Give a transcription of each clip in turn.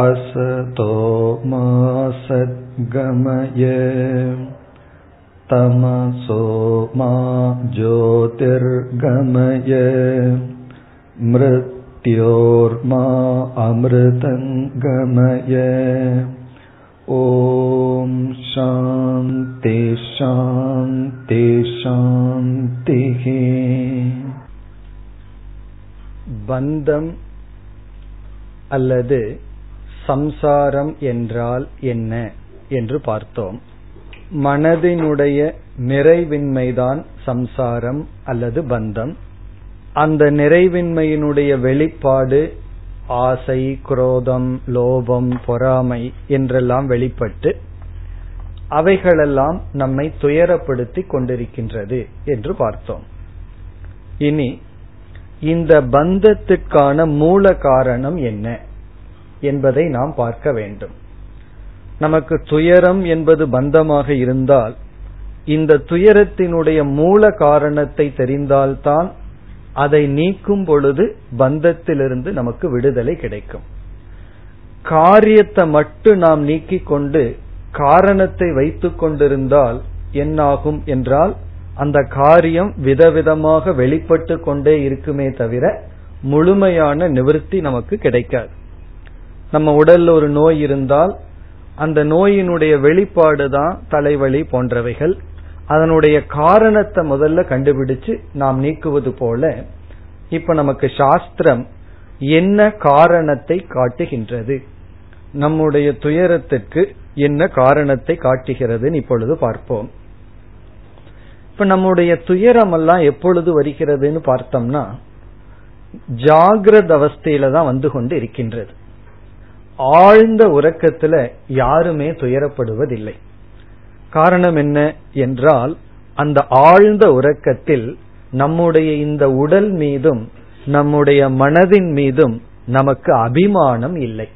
असतो मा सद्गमय तमसो मा ज्योतिर्गमय मृत्योर्मा अमृतङ्गमय ॐ शान्ति शान्ति शान्तिः பந்தம் அல்லது சம்சாரம் என்றால் என்ன என்று பார்த்தோம். மனதினுடைய நிறைவின்மைதான் சம்சாரம் அல்லது பந்தம். அந்த நிறைவின்மையினுடைய வெளிப்பாடு ஆசை குரோதம் லோபம் பொறாமை என்றெல்லாம் வெளிப்பட்டு அவைகளெல்லாம் நம்மை துயரப்படுத்தி கொண்டிருக்கின்றது என்று பார்த்தோம். இனி இந்த பந்தத்திற்கான மூல காரணம் என்ன? என்பதை நாம் பார்க்க வேண்டும். நமக்கு துயரம் என்பது பந்தமாக இருந்தால் இந்த துயரத்தினுடைய மூல காரணத்தை தெரிந்தால்தான் அதை நீக்கும் பொழுது பந்தத்திலிருந்து நமக்கு விடுதலை கிடைக்கும். காரியத்தை மட்டும் நாம் நீக்கிக் கொண்டு காரணத்தை வைத்துக் கொண்டிருந்தால் என்னாகும் என்றால் அந்த காரியம் விதவிதமாக வெளிப்பட்டு கொண்டே இருக்குமே தவிர முழுமையான நிவர்த்தி நமக்கு கிடைக்காது. நம்ம உடல்ல ஒரு நோய் இருந்தால் அந்த நோயினுடைய வெளிப்பாடு தான் தலைவலி போன்றவைகள். அதனுடைய காரணத்தை முதல்ல கண்டுபிடிச்சு நாம் நீக்குவது போல இப்ப நமக்கு சாஸ்திரம் என்ன காரணத்தை காட்டுகின்றது? நம்முடைய துயரத்திற்கு என்ன காரணத்தை காட்டுகிறதுன்னு இப்பொழுது பார்ப்போம். இப்ப நம்முடைய துயரம் எல்லாம் எப்பொழுது வருகிறதுன்னு பார்த்தோம்னா ஜாகிரத அவஸ்தையில தான் வந்து கொண்டு இருக்கின்றது. ஆழ்ந்த உறக்கத்துல யாருமே துயரப்படுவதில்லை. காரணம் என்ன என்றால் அந்த ஆழ்ந்த உறக்கத்தில் நம்முடைய இந்த உடல் மீதும் நம்முடைய மனதின் மீதும் நமக்கு அபிமானம் இல்லை.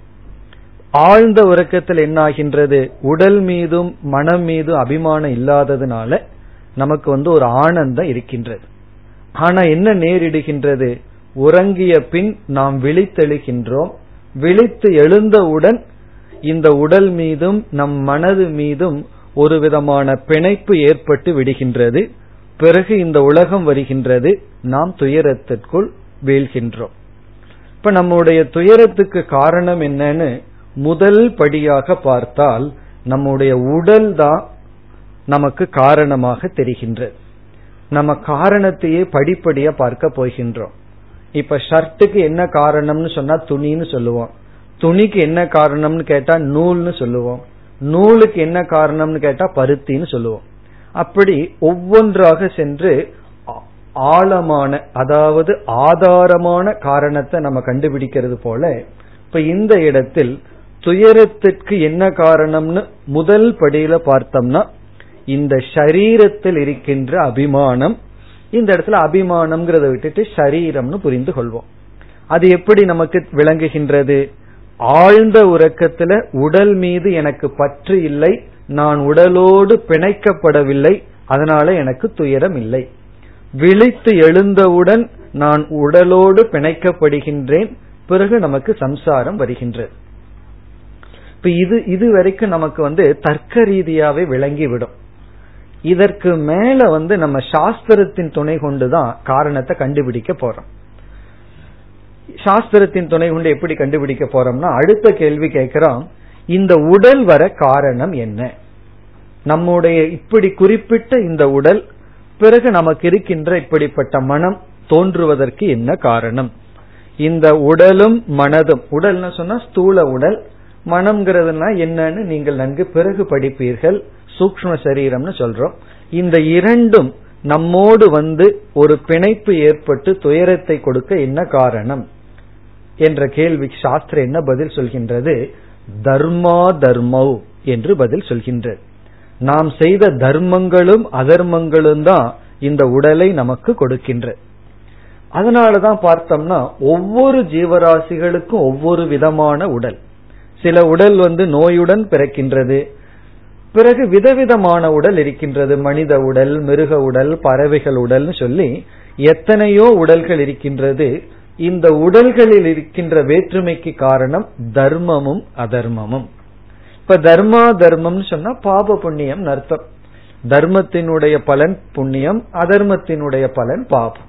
ஆழ்ந்த உறக்கத்தில் என்ன ஆகின்றது உடல் மீதும் மனம் மீதும் அபிமானம் இல்லாததுனால நமக்கு வந்து ஒரு ஆனந்தம் இருக்கின்றது. ஆனா என்ன நேரிடுகின்றது? உறங்கிய பின் நாம் விழித்தெழுகின்றோம். விழித்து எழுந்தவுடன் இந்த உடல் மீதும் நம் மனது மீதும் ஒரு விதமான பிணைப்பு ஏற்பட்டு விடுகின்றது. பிறகு இந்த உலகம் வருகின்றது. நாம் துயரத்திற்குள் வீழ்கின்றோம். இப்ப நம்முடைய துயரத்துக்கு காரணம் என்னன்னு முதல் படியாக பார்த்தால் நம்முடைய உடல் தான் நமக்கு காரணமாக தெரிகின்றது. நம்ம காரணத்தையே படிப்படியா பார்க்க போகின்றோம். இப்ப ஷர்ட்டுக்கு என்ன காரணம்னு சொன்னா துணின்னு சொல்லுவோம். துணிக்கு என்ன காரணம்னு கேட்டா நூல்னு சொல்லுவோம். நூலுக்கு என்ன காரணம்னு கேட்டா பருத்தின்னு சொல்லுவோம். அப்படி ஒவ்வொன்றாக சென்று ஆழமான அதாவது ஆதாரமான காரணத்தை நம்ம கண்டுபிடிக்கிறது போல இப்ப இந்த இடத்தில் துயரத்திற்கு என்ன காரணம்னு முதல் படியில பார்த்தோம்னா இந்த சரீரத்தில் இருக்கின்ற அபிமானம் இந்த இடத்துல அபிமானம்ங்கிறத விட்டுட்டு சரீரம்னு புரிந்து கொள்வோம். அது எப்படி நமக்கு விளங்குகின்றது? ஆழ்ந்த உறக்கத்துல உடல் மீது எனக்கு பற்று இல்லை நான் உடலோடு பிணைக்கப்படவில்லை அதனால எனக்கு துயரம் இல்லை. விழித்து எழுந்தவுடன் நான் உடலோடு பிணைக்கப்படுகின்றேன் பிறகு நமக்கு சம்சாரம் வருகின்றது. இப்ப இது இதுவரைக்கும் நமக்கு வந்து தர்க்க ரீதியாவே விளங்கிவிடும். இதற்கு மேல வந்து நம்ம சாஸ்திரத்தின் துணை கொண்டுதான் காரணத்தை கண்டுபிடிக்க போறோம். சாஸ்திரத்தின் துணை கொண்டு எப்படி கண்டுபிடிக்க போறோம்னா அடுத்த கேள்வி கேட்கிறோம் இந்த உடல் வர காரணம் என்ன? நம்முடைய இப்படி குறிப்பிட்ட இந்த உடல் பிறகு நமக்கு இருக்கின்ற இப்படிப்பட்ட மனம் தோன்றுவதற்கு என்ன காரணம்? இந்த உடலும் மனதும். உடல்னு சொன்னா ஸ்தூல உடல். மனம்ங்கிறதுனா என்னன்னு நீங்கள் நன்கு பிறகு படிப்பீர்கள். சூக்ம சரீரம்னு சொல்றோம். இந்த இரண்டும் நம்மோடு வந்து ஒரு பிணைப்பு ஏற்பட்டு துயரத்தை கொடுக்க என்ன காரணம்? என்ற கேள்விக்கு சாஸ்திரம் என்ன பதில் சொல்கின்றது? தர்மா தர்மவ் என்று பதில் சொல்கின்றது. நாம் செய்த தர்மங்களும் அதர்மங்களும் தான் இந்த உடலை நமக்கு கொடுக்கின்ற. அதனாலதான் பார்த்தோம்னா ஒவ்வொரு ஜீவராசிகளுக்கும் ஒவ்வொரு விதமான உடல். சில உடல் வந்து நோயுடன் பிறக்கின்றது பிறகு விதவிதமான உடல் இருக்கின்றது. மனித உடல் மிருக உடல் பறவைகள் உடல்னு சொல்லி எத்தனையோ உடல்கள் இருக்கின்றது. இந்த உடல்களில் இருக்கின்ற வேற்றுமைக்கு காரணம் தர்மமும் அதர்மமும். இப்ப தர்மா தர்மம்னு சொன்னா பாப புண்ணியம் அர்த்தம். தர்மத்தினுடைய பலன் புண்ணியம் அதர்மத்தினுடைய பலன் பாபம்.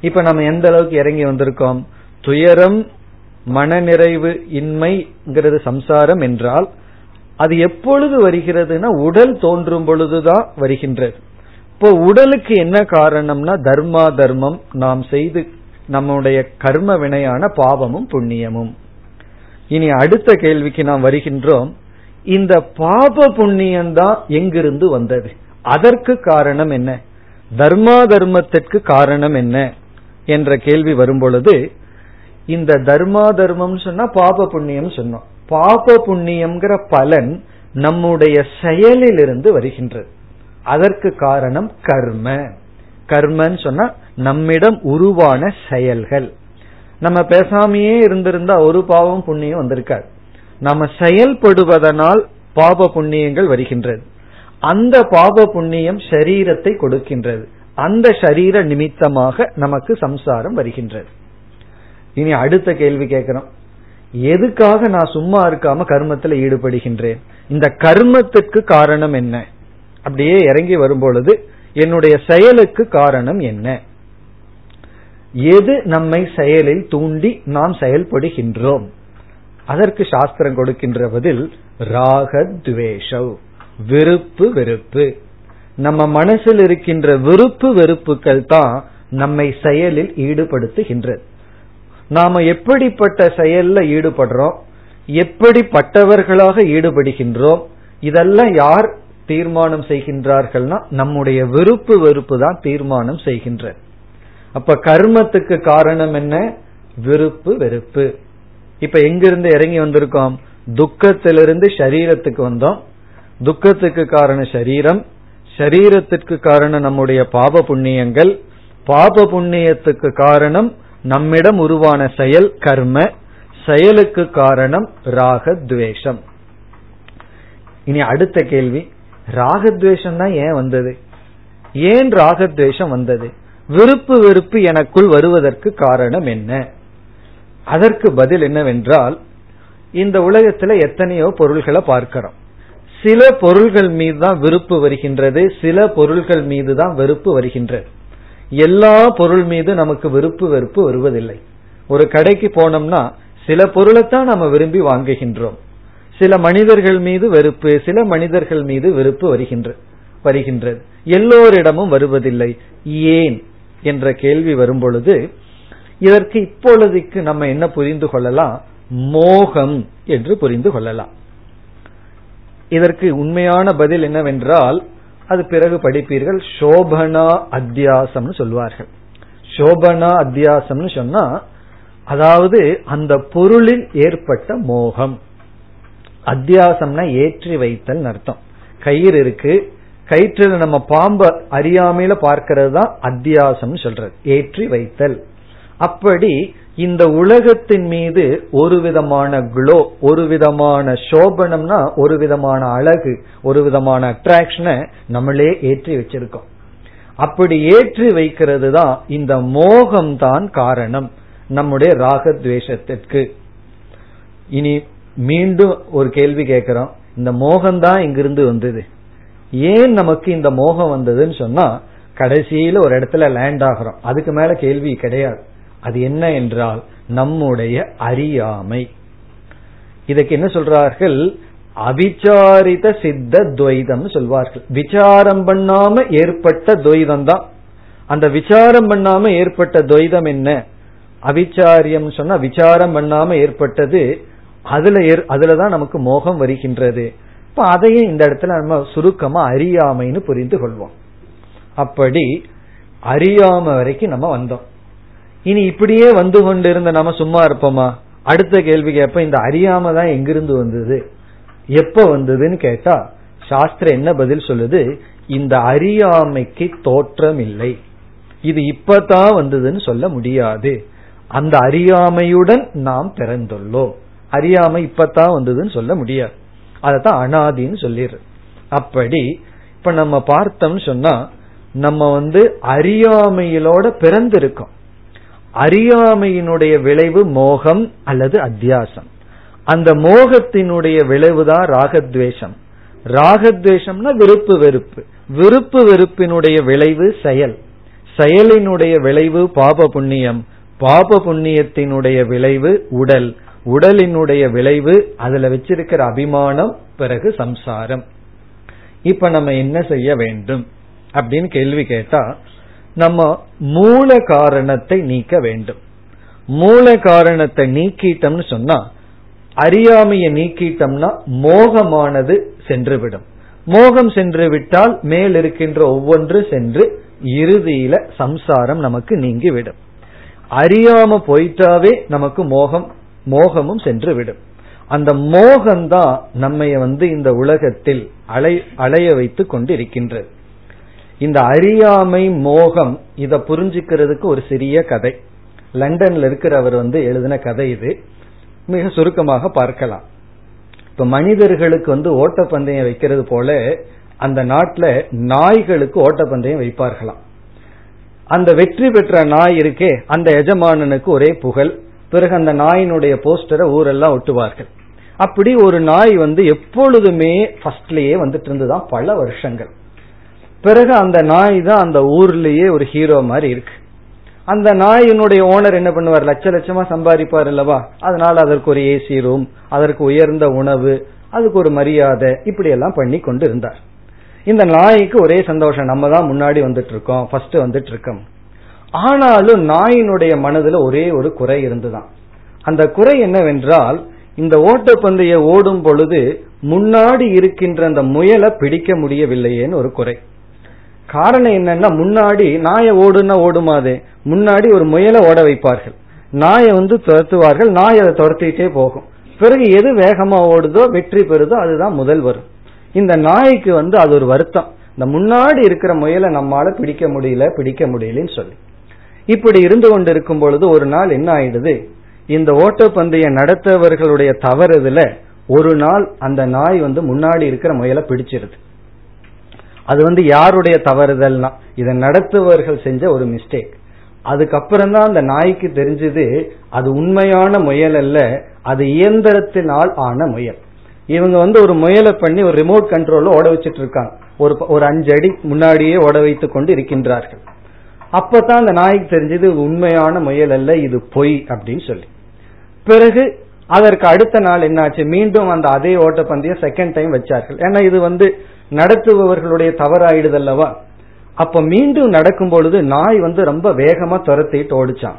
இப்ப நம்ம எந்த அளவுக்கு இறங்கி வந்திருக்கோம்? துயரம் மனநிறைவு இன்மைங்கிறது சம்சாரம் என்றால் அது எப்பொழுது வருகிறதுனா உடல் தோன்றும் பொழுதுதான் வருகின்றது. இப்போ உடலுக்கு என்ன காரணம்னா தர்மா தர்மம் நாம் செய்து நம்முடைய கர்ம வினையான பாவமும் புண்ணியமும். இனி அடுத்த கேள்விக்கு நாம் வருகின்றோம். இந்த பாப புண்ணியம்தான் எங்கிருந்து வந்தது? அதற்கு காரணம் என்ன? தர்மா தர்மத்திற்கு காரணம் என்ன? என்ற கேள்வி வரும்பொழுது இந்த தர்மா தர்மம் சொன்னா பாப புண்ணியம் சொன்னோம். பாப புண்ணியம்ங்கிற பலன் நம்முடைய செயலிலிருந்து வருகின்றது. அதற்கு காரணம் கர்ம. கர்மன்னு சொன்னா நம்மிடம் உருவான செயல்கள். நம்ம பேசாமையே இருந்திருந்தா ஒரு பாவம் புண்ணியம் வந்திருக்காது. நம்ம செயல்படுவதனால் பாப புண்ணியங்கள் வருகின்றது. அந்த பாப புண்ணியம் சரீரத்தை கொடுக்கின்றது. அந்த சரீர நிமித்தமாக நமக்கு சம்சாரம் வருகின்றது. இனி அடுத்த கேள்வி கேட்கிறோம். எதுக்காக நான் சும்மா இருக்காம கர்மத்தில் ஈடுபடுகின்றேன்? இந்த கர்மத்துக்கு காரணம் என்ன? அப்படியே இறங்கி வரும்பொழுது என்னுடைய செயலுக்கு காரணம் என்ன? எது நம்மை செயலில் தூண்டி நாம் செயல்படுகின்றோம்? அதற்கு சாஸ்திரம் கொடுக்கின்ற பதில் ராகத்வேஷவ். விருப்பு வெறுப்பு. நம்ம மனசில் இருக்கின்ற விருப்பு வெறுப்புகள் தான் நம்மை செயலில் ஈடுபடுத்துகின்றது. நாம எப்படிப்பட்ட செயல்ல ஈடுபடுறோம்? எப்படிப்பட்டவர்களாக ஈடுபடுகின்றோம்? இதெல்லாம் யார் தீர்மானம் செய்கின்றார்கள்னா நம்முடைய விருப்பு வெறுப்பு தான் தீர்மானம் செய்கின்ற அப்ப கர்மத்துக்கு காரணம் என்ன? விருப்பு வெறுப்பு. இப்ப எங்கிருந்து இறங்கி வந்திருக்கோம்? துக்கத்திலிருந்து சரீரத்துக்கு வந்தோம். துக்கத்துக்கு காரணம் சரீரம் சரீரத்திற்கு காரணம் நம்முடைய பாப புண்ணியங்கள். பாப புண்ணியத்துக்கு காரணம் நம்மிடம் உருவான செயல் கர்ம செயலுக்கு காரணம் ராகத்வேஷம். இனி அடுத்த கேள்வி ராகத்வேஷம் தான் ஏன் வந்தது? ஏன் ராகத்வேஷம் வந்தது? விருப்பு வெறுப்பு எனக்குள் வருவதற்கு காரணம் என்ன? அதற்கு பதில் என்னவென்றால் இந்த உலகத்துல எத்தனையோ பொருள்களை பார்க்கிறோம். சில பொருள்கள் மீது தான் விருப்பு வருகின்றது சில பொருள்கள் மீது தான் வெறுப்பு வருகின்றது. எல்லா பொருள் மீது நமக்கு விருப்பு வெறுப்பு வருவதில்லை. ஒரு கடைக்கு போனோம்னா சில பொருளைத்தான் நம்ம விரும்பி வாங்குகின்றோம். சில மனிதர்கள் மீது வெறுப்பு சில மனிதர்கள் மீது வெறுப்பு வருகின்ற வருகின்றது. எல்லோரிடமும் வருவதில்லை. ஏன்? என்ற கேள்வி வரும்பொழுது இதற்கு இப்பொழுதுக்கு நம்ம என்ன புரிந்து கொள்ளலாம்? மோகம் என்று புரிந்து கொள்ளலாம். இதற்கு உண்மையான பதில் என்னவென்றால் அது பிறகு படிப்பீர்கள் சோபனா அத்தியாசம்னு சொல்வார்கள் சோபனா அத்தியாசம்னு சொன்னா அதாவது அந்த பொருளில் ஏற்பட்ட மோகம். அத்தியாசம்னா ஏற்றி வைத்தல் அர்த்தம். கயிறு இருக்கு கயிற்றில் நம்ம பாம்பை அறியாமையில பார்க்கறது தான் அத்தியாசம் சொல்றது. ஏற்றி வைத்தல். அப்படி இந்த உலகத்தின் மீது ஒரு விதமான குளோ ஒரு விதமான சோபனம்னா ஒரு விதமான அழகு ஒரு விதமான அட்ராக்ஷனை நம்மளே ஏற்றி வச்சிருக்கோம். அப்படி ஏற்றி வைக்கிறது தான் இந்த மோகம் தான் காரணம் நம்முடைய ராகத்வேஷத்திற்கு. இனி மீண்டும் ஒரு கேள்வி கேட்கிறோம். இந்த மோகம் தான் இங்கிருந்து வந்தது. ஏன் நமக்கு இந்த மோகம் வந்ததுன்னு சொன்னா கடைசியில ஒரு இடத்துல லேண்ட் ஆகிறோம். அதுக்கு மேல கேள்வி கிடையாது. அது என்ன என்றால் நம்முடைய அறியாமை. இதுக்கு என்ன சொல்றார்கள்? அவிச்சாரித சித்த துவைதம் சொல்வார்கள். விசாரம் பண்ணாம ஏற்பட்ட துவைதம் தான் அந்த விசாரம் பண்ணாம ஏற்பட்ட துவைதம் என்ன? அவிச்சாரியம் சொன்னா விசாரம் பண்ணாம ஏற்பட்டது அதுல அதுலதான் நமக்கு மோகம் வருகின்றது. இப்ப அதையும் இந்த இடத்துல நம்ம சுருக்கமா அறியாமைன்னு புரிந்து கொள்வோம். அப்படி அறியாம வரைக்கும் நம்ம வந்தோம். இனி இப்படியே வந்து கொண்டிருந்த நம்ம சும்மா இருப்போமா? அடுத்த கேள்வி கேட்ப இந்த அறியாம தான் எங்கிருந்து வந்தது? எப்ப வந்ததுன்னு கேட்டா சாஸ்திரம் என்ன பதில் சொல்லுது? இந்த அறியாமைக்கு தோற்றம் இல்லை இது இப்பதான் வந்ததுன்னு சொல்ல முடியாது. அந்த அறியாமையுடன் நாம் பிறந்துள்ளோம். அறியாமை இப்பதான் வந்ததுன்னு சொல்ல முடியாது. அதத்தான் அனாதின்னு சொல்லிடு அப்படி இப்ப நம்ம பார்த்தோம்னு சொன்னா நம்ம வந்து அறியாமையிலோட பிறந்திருக்கோம். அறியாமையினுடைய விளைவு மோகம் அல்லது அத்தியாசம். அந்த மோகத்தினுடைய விளைவுதான் ராகத்வேஷம். ராகத்வேஷம்னா விருப்பு வெறுப்பு. விருப்பு வெறுப்பினுடைய விளைவு செயல். செயலினுடைய விளைவு பாப புண்ணியம். பாப புண்ணியத்தினுடைய விளைவு உடல். உடலினுடைய விளைவு அதுல வச்சிருக்கிற அபிமானம் பிறகு சம்சாரம். இப்ப நம்ம என்ன செய்ய வேண்டும்? அப்படின்னு கேள்வி கேட்டா நம்ம மூல காரணத்தை நீக்க வேண்டும். மூல காரணத்தை நீக்கிட்டோம்னு சொன்னா அறியாமையை நீக்கிட்டோம்னா மோகமானது சென்றுவிடும். மோகம் சென்று விட்டால் மேல் இருக்கின்ற ஒவ்வொன்று சென்று இறுதியில சம்சாரம் நமக்கு நீங்கிவிடும். அறியாம போயிட்டாவே நமக்கு மோகம் மோகமும் சென்று விடும் அந்த மோகம்தான் நம்மை வந்து இந்த உலகத்தில் அலை அலைய வைத்து கொண்டிருக்கின்றது. இந்த அறியாமை மோகம் இத புரிஞ்சுக்கிறதுக்கு ஒரு சிறிய கதை. லண்டன்ல இருக்கிறவர் வந்து எழுதின கதை இது. மிக சுருக்கமாக பார்க்கலாம். இப்ப மனிதர்களுக்கு வந்து ஓட்டப்பந்தயம் வைக்கிறது போல அந்த நாட்டில் நாய்களுக்கு ஓட்டப்பந்தயம் வைப்பார்களாம். அந்த வெற்றி பெற்ற நாய் இருக்கே அந்த எஜமானனுக்கு ஒரே புகழ். பிறகு அந்த நாயினுடைய போஸ்டரை ஊரெல்லாம் ஒட்டுவார்கள். அப்படி ஒரு நாய் வந்து எப்பொழுதுமே ஃபர்ஸ்ட்லயே வந்துட்டு இருந்துதான் பல வருஷங்கள். பிறகு அந்த நாய் தான் அந்த ஊர்லயே ஒரு ஹீரோ மாதிரி இருக்கு. அந்த நாயினுடைய ஓனர் என்ன பண்ணுவார்? லட்ச லட்சமா சம்பாதிப்பார் அல்லவா? அதனால அதற்கு ஒரு ஏசி ரூம் அதற்கு உயர்ந்த உணவு அதுக்கு ஒரு மரியாதை இப்படி எல்லாம் பண்ணி கொண்டு இருந்தார் இந்த நாய்க்கு ஒரே சந்தோஷம் நம்ம தான் முன்னாடி வந்துட்டு இருக்கோம் ஃபர்ஸ்ட் வந்துட்டு இருக்கோம் ஆனாலும் நாயினுடைய மனதுல ஒரே ஒரு குறை இருந்துதான். அந்த குறை என்னவென்றால் இந்த ஓட்டப்பந்தய ஓடும் பொழுது முன்னாடி இருக்கின்ற அந்த முயலை பிடிக்க முடியவில்லையேன்னு ஒரு குறை. காரணம் என்னன்னா முன்னாடி நாயை ஓடுனா ஓடுமாது. முன்னாடி ஒரு முயலை ஓட வைப்பார்கள். நாயை வந்து துரத்துவார்கள் நாய் அதை துரத்திட்டே போகும். பிறகு எது வேகமா ஓடுதோ வெற்றி பெறுதோ அதுதான் முதல் வரும். இந்த நாய்க்கு வந்து அது ஒரு வருத்தம். இந்த முன்னாடி இருக்கிற முயலை நம்மால பிடிக்க முடியல பிடிக்க முடியலன்னு சொல்லி. இப்படி இருந்து கொண்டு இருக்கும் பொழுது ஒரு நாள் என்ன ஆயிடுது? இந்த ஓட்டப்பந்தய நடத்தவர்களுடைய தவறுதுல ஒரு நாள் அந்த நாய் வந்து முன்னாடி இருக்கிற முயலை பிடிச்சிருது. அது வந்து யாருடைய தவறுதல்னா இதை நடத்துவர்கள் செஞ்ச ஒரு மிஸ்டேக் அதுக்கப்புறம் தான் அந்த நாய்க்கு தெரிஞ்சது அது உண்மையான முயல் அல்ல அது இயந்திரத்தினால் ஆன முயல். இவங்க வந்து ஒரு முயலை பண்ணி ஒரு ரிமோட் கண்ட்ரோல்ல ஓட வச்சிட்டு இருக்காங்க ஒரு ஒரு அஞ்சு அடி முன்னாடியே ஓட வைத்துக் கொண்டு இருக்கின்றார்கள். அப்பதான் அந்த நாய்க்கு தெரிஞ்சது உண்மையான முயல் அல்ல இது பொய் அப்படின்னு சொல்லி. பிறகு அதற்கு அடுத்த நாள் என்னாச்சு? மீண்டும் அந்த அதே ஓட்டப்பந்தயம் செகண்ட் டைம் வச்சார்கள். ஏன்னா இது வந்து நடத்துபவர்களுடைய தவறாயிடுதல்லவா? அப்ப மீண்டும் நடக்கும் பொழுது நாய் வந்து ரொம்ப வேகமா துரத்திட்டு ஓடிச்சான்.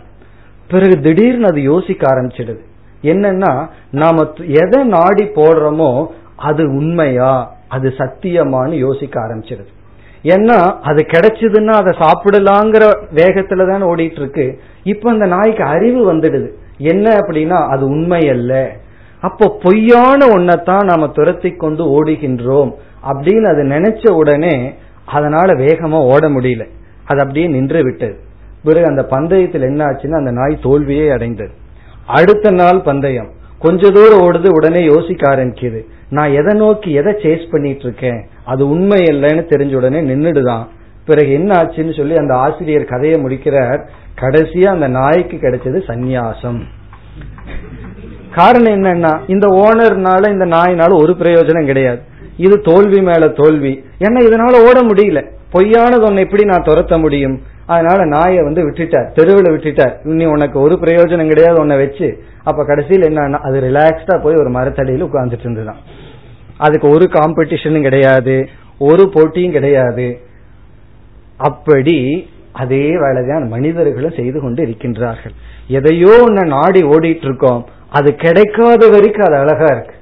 பிறகு திடீர்னு அது யோசிக்க ஆரம்பிச்சிடுது. என்னன்னா நாம எதை நாடி போடுறோமோ அது உண்மையா? அது சத்தியமானு யோசிக்க ஆரம்பிச்சிடுது. ஏன்னா அது கிடைச்சதுன்னா அதை சாப்பிடலாங்கிற வேகத்துல தான் ஓடிட்டு இருக்கு. இப்ப அந்த நாய்க்கு அறிவு வந்துடுது. என்ன அப்படின்னா அது உண்மை அல்ல அப்போ பொய்யான ஒன்னத்தான் நாம துரத்தி கொண்டு ஓடுகின்றோம் அப்படின்னு அது நினைச்ச உடனே அதனால வேகமா ஓட முடியல. அது அப்படியே நின்று விட்டது. பிறகு அந்த பந்தயத்தில் என்ன ஆச்சுன்னா அந்த நாய் தோல்வியே அடைந்தது. அடுத்த நாள் பந்தயம். கொஞ்ச தூரம் ஓடுது உடனே யோசிக்க ஆரம்பிக்குது. நான் எதை நோக்கி எதை சேஸ் பண்ணிட்டு இருக்கேன் அது உண்மை இல்லைன்னு தெரிஞ்ச உடனே நின்றுடுதான் பிறகு என்ன ஆச்சுன்னு சொல்லி அந்த ஆசிரியர் கதையை முடிக்கிறார். கடைசியா அந்த நாய்க்கு கிடைச்சது சந்நியாசம். காரணம் என்னன்னா இந்த ஓனர்னால இந்த நாயினால ஒரு பிரயோஜனம் கிடையாது. இது தோல்வி மேல தோல்வி. ஏன்னா இதனால ஓட முடியல. பொய்யானது ஒன்னு எப்படி நான் துரத்த முடியும்? அதனால நாயை வந்து விட்டுட்டார். தெருவில் விட்டுட்டார். இனி உனக்கு ஒரு பிரயோஜனம் கிடையாது உன்னை வச்சு. அப்ப கடைசியில் என்ன அது ரிலாக்ஸ்டா போய் ஒரு மரத்தடியில் உட்கார்ந்துட்டு இருந்துதான் அதுக்கு ஒரு காம்படிஷனும் கிடையாது. ஒரு போட்டியும் கிடையாது. அப்படி அதே வேலைதான் மனிதர்களும் செய்து கொண்டு இருக்கின்றார்கள். எதையோ ஒன்ன நாடி ஓடிட்டு இருக்கோம் அது கிடைக்காத வரைக்கும் அது அழகா இருக்கு.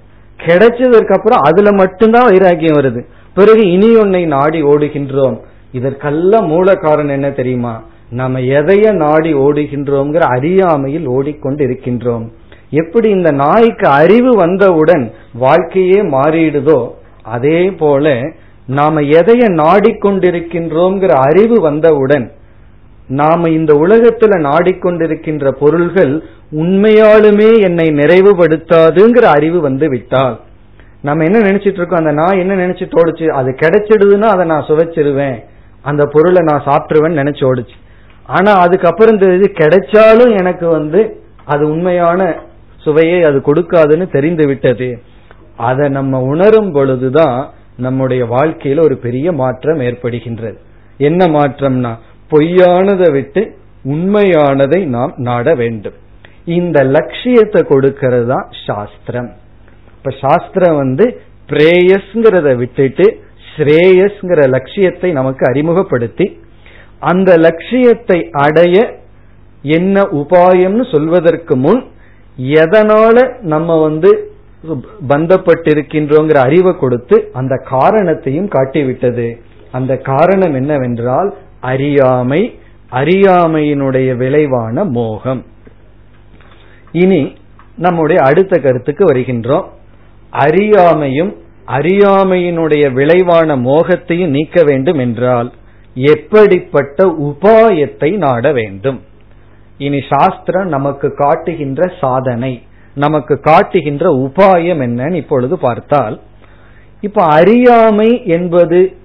கிடைச்சதற்கு அப்புறம் அதுல மட்டும்தான் வைராக்கியம் வருது. பிறகு இனி ஒன்னை நாடி ஓடுகின்றோம். இதற்கெல்லாம் மூல காரணம் என்ன தெரியுமா? நம்ம எதைய நாடி ஓடுகின்றோம்ங்கிற அறியாமையில் ஓடிக்கொண்டு இருக்கின்றோம். எப்படி இந்த நாய்க்கு அறிவு வந்தவுடன் வாழ்க்கையே மாறிடுதோ அதே போல நாம எதைய நாடிக்கொண்டிருக்கின்றோங்கிற அறிவு வந்தவுடன் நாம இந்த உலகத்துல நாடிக்கொண்டிருக்கின்ற பொருள்கள் உண்மையாலுமே என்னை நிறைவுபடுத்தாதுங்கிற அறிவு வந்து விட்டால் நம்ம என்ன நினைச்சிட்டு இருக்கோம்? அந்த நான் என்ன நினைச்சு தோடுச்சு அது கிடைச்சிடுதுன்னா அதை நான் சுவைச்சிருவேன். அந்த பொருளை நான் சாப்பிட்டுருவேன்னு நினைச்சு ஓடுச்சு. ஆனா அதுக்கப்புறம் தெரிஞ்சு கிடைச்சாலும் எனக்கு வந்து அது உண்மையான சுவையை அது கொடுக்காதுன்னு தெரிந்து விட்டது. அதை நம்ம உணரும் பொழுதுதான் நம்முடைய வாழ்க்கையில ஒரு பெரிய மாற்றம் ஏற்படுகின்றது. என்ன மாற்றம்னா பொய்யானதை விட்டு உண்மையானதை நாம் நாட வேண்டும். இந்த லட்சியத்தை கொடுக்கிறது தான் சாஸ்திரம். இப்ப சாஸ்திரம் வந்து பிரேயஸ்ங்கிறத விட்டுட்டு ஸ்ரேயஸ்ங்கிற லட்சியத்தை நமக்கு அறிமுகப்படுத்தி அந்த லட்சியத்தை அடைய என்ன உபாயம்னு சொல்வதற்கு முன் எதனால நம்ம வந்து பந்தப்பட்டிருக்கின்றோங்கிற அறிவை கொடுத்து அந்த காரணத்தையும் காட்டிவிட்டது. அந்த காரணம் என்னவென்றால் அறியாமை அறியாமையினுடைய விளைவான மோகம். இனி நம்முடைய அடுத்த கருத்துக்கு வருகின்றோம். அறியாமையும் அறியாமையினுடைய விளைவான மோகத்தையும் நீக்க வேண்டும் என்றால் எப்படிப்பட்ட உபாயத்தை நாட வேண்டும்? இனி சாஸ்திரம் நமக்கு காட்டுகின்ற சாதனை நமக்கு காட்டுகின்ற உபாயம் என்னன்னு இப்பொழுது பார்த்தால் இப்ப அறியாமை என்பது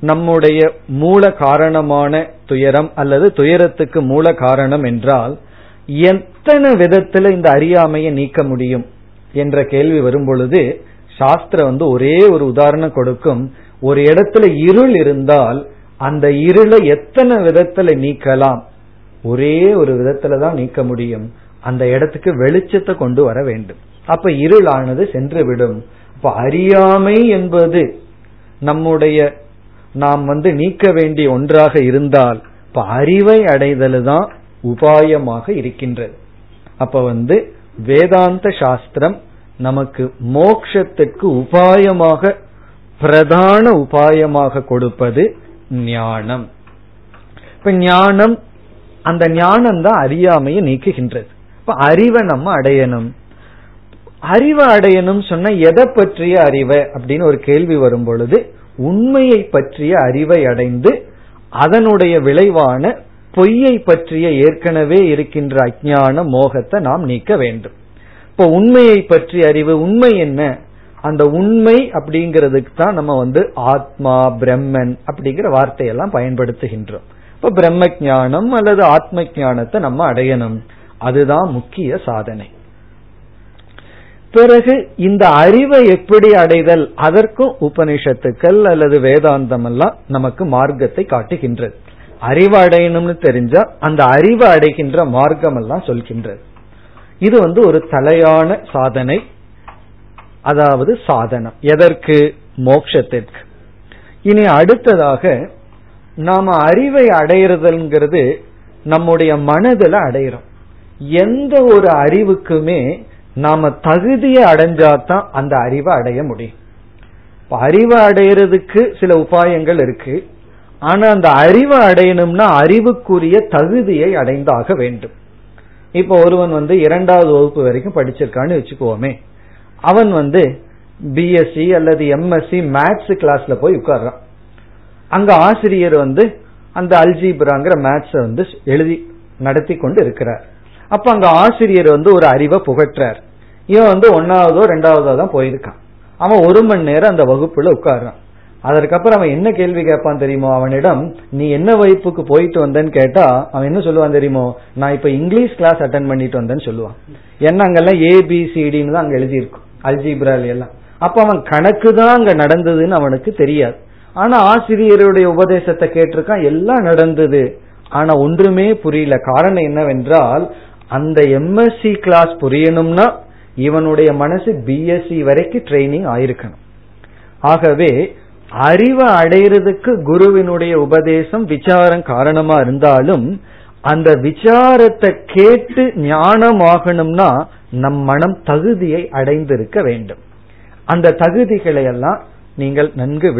நம்முடைய மூல காரணமான துயரம் அல்லது துயரத்துக்கு மூல காரணம் என்றால் எத்தனை விதத்துல இந்த அறியாமையை நீக்க முடியும் என்ற கேள்வி வரும் பொழுது சாஸ்திரம் வந்து ஒரே ஒரு உதாரணம் கொடுக்கும். ஒரு இடத்துல இருள் இருந்தால் அந்த இருளை எத்தனை விதத்துல நீக்கலாம்? ஒரே ஒரு விதத்துல தான் நீக்க முடியும். அந்த இடத்துக்கு வெளிச்சத்தை கொண்டு வர வேண்டும். அப்ப இருளானது சென்று விடும். அப்ப அறியாமை என்பது நம்முடைய நாம் வந்து நீக்க வேண்டிய ஒன்றாக இருந்தால் இப்ப அறிவை அடைதல் தான் உபாயமாக இருக்கின்றது. அப்ப வந்து வேதாந்த சாஸ்திரம் நமக்கு மோக்ஷத்துக்கு உபாயமாக பிரதான உபாயமாக கொடுப்பது ஞானம். இப்ப ஞானம் அந்த ஞானம் தான் அறியாமையை நீக்குகின்றது. இப்ப அறிவை நம்ம அடையணும். அறிவை அடையணும் சொன்ன எதை பற்றிய அறிவை அப்படின்னு ஒரு கேள்வி வரும் பொழுது உண்மையை பற்றிய அறிவை அடைந்து அதனுடைய விளைவான பொய்யை பற்றிய ஏற்கனவே இருக்கின்ற அஜான மோகத்தை நாம் நீக்க வேண்டும். இப்போ உண்மையை பற்றிய அறிவு உண்மை என்ன? அந்த உண்மை அப்படிங்கிறதுக்கு தான் நம்ம வந்து ஆத்மா பிரம்மன் அப்படிங்கிற வார்த்தையெல்லாம் பயன்படுத்துகின்றோம். இப்ப பிரம்ம ஜானம் அல்லது ஆத்ம ஜானத்தை நம்ம அடையணும். அதுதான் முக்கிய சாதனை. பிறகு இந்த அறிவை எப்படி அடைதல் அதற்கும் உபனிஷத்துக்கள் அல்லது வேதாந்தம் எல்லாம் நமக்கு மார்க்கத்தை காட்டுகின்றது. அறிவு அடையணும்னு தெரிஞ்சா அந்த அறிவு அடைகின்ற மார்க்கம் எல்லாம் சொல்கின்றது. இது வந்து ஒரு தலையான சாதனை. அதாவது சாதனம். எதற்கு? மோக்ஷத்திற்கு. இனி அடுத்ததாக நாம அறிவை அடையிறதுங்கிறது நம்முடைய மனதில் அடையிறோம். எந்த ஒரு அறிவுக்குமே நாம தகுதியை அடைஞ்சாதான் அந்த அறிவை அடைய முடியும். அறிவை அடையிறதுக்கு சில உபாயங்கள் இருக்கு. ஆனா அந்த அறிவை அடையணும்னா அறிவுக்குரிய தகுதியை அடைந்தாக வேண்டும். இப்ப ஒருவன் வந்து இரண்டாவது வகுப்பு வரைக்கும் படிச்சிருக்கான்னு வச்சுக்குவோமே அவன் வந்து பிஎஸ்சி அல்லது எம்எஸ்சி மேத்ஸ் கிளாஸ்ல போய் உட்கார்றான். அங்க ஆசிரியர் வந்து அந்த அல்ஜிபிராங்கிற மேத்ஸ வந்து எழுதி நடத்தி கொண்டு இருக்கிறார். அப்ப அங்க ஆசிரியர் வந்து ஒரு அறிவை புகற்றார் இவன் வந்து ஒன்னாவதோ ரெண்டாவதோ தான் போயிருக்கான். அவன் ஒரு மணி நேரம் அந்த வகுப்புல உட்கார்றான். அதற்கப்புறம் அவன் என்ன கேள்வி கேட்பான் தெரியுமோ? அவனிடம் நீ என்ன வகுப்புக்கு போயிட்டு வந்தேன்னு கேட்டா அவன் என்ன சொல்லுவான் தெரியுமோ? நான் இப்ப இங்கிலீஷ் கிளாஸ் அட்டன் பண்ணிட்டு வந்தேன்னு சொல்லுவான். என்ன அங்கெல்லாம் ஏபிசிடின்னு தான் அங்க எழுதியிருக்கும். அல்ஜிப்ரால் எல்லாம். அப்ப அவன் கணக்கு தான் அங்க நடந்ததுன்னு அவனுக்கு தெரியாது. ஆனா ஆசிரியருடைய உபதேசத்தை கேட்டிருக்கான் எல்லாம் நடந்தது. ஆனா ஒன்றுமே புரியல. காரணம் என்னவென்றால் அந்த எம்எஸ்சி கிளாஸ் புரியணும்னா இவனுடைய மனசு பிஎஸ்சி வரைக்கும் ட்ரைனிங் ஆயிருக்கணும். ஆகவே அறிவை அடையிறதுக்கு குருவினுடைய உபதேசம் விசாரம் காரணமா இருந்தாலும் அந்த விசாரத்தை கேட்டு ஞானம் ஆகணும்னா நம் மனம் தகுதியை அடைந்திருக்க வேண்டும். அந்த தகுதிகளை எல்லாம் நீங்கள் நன்கு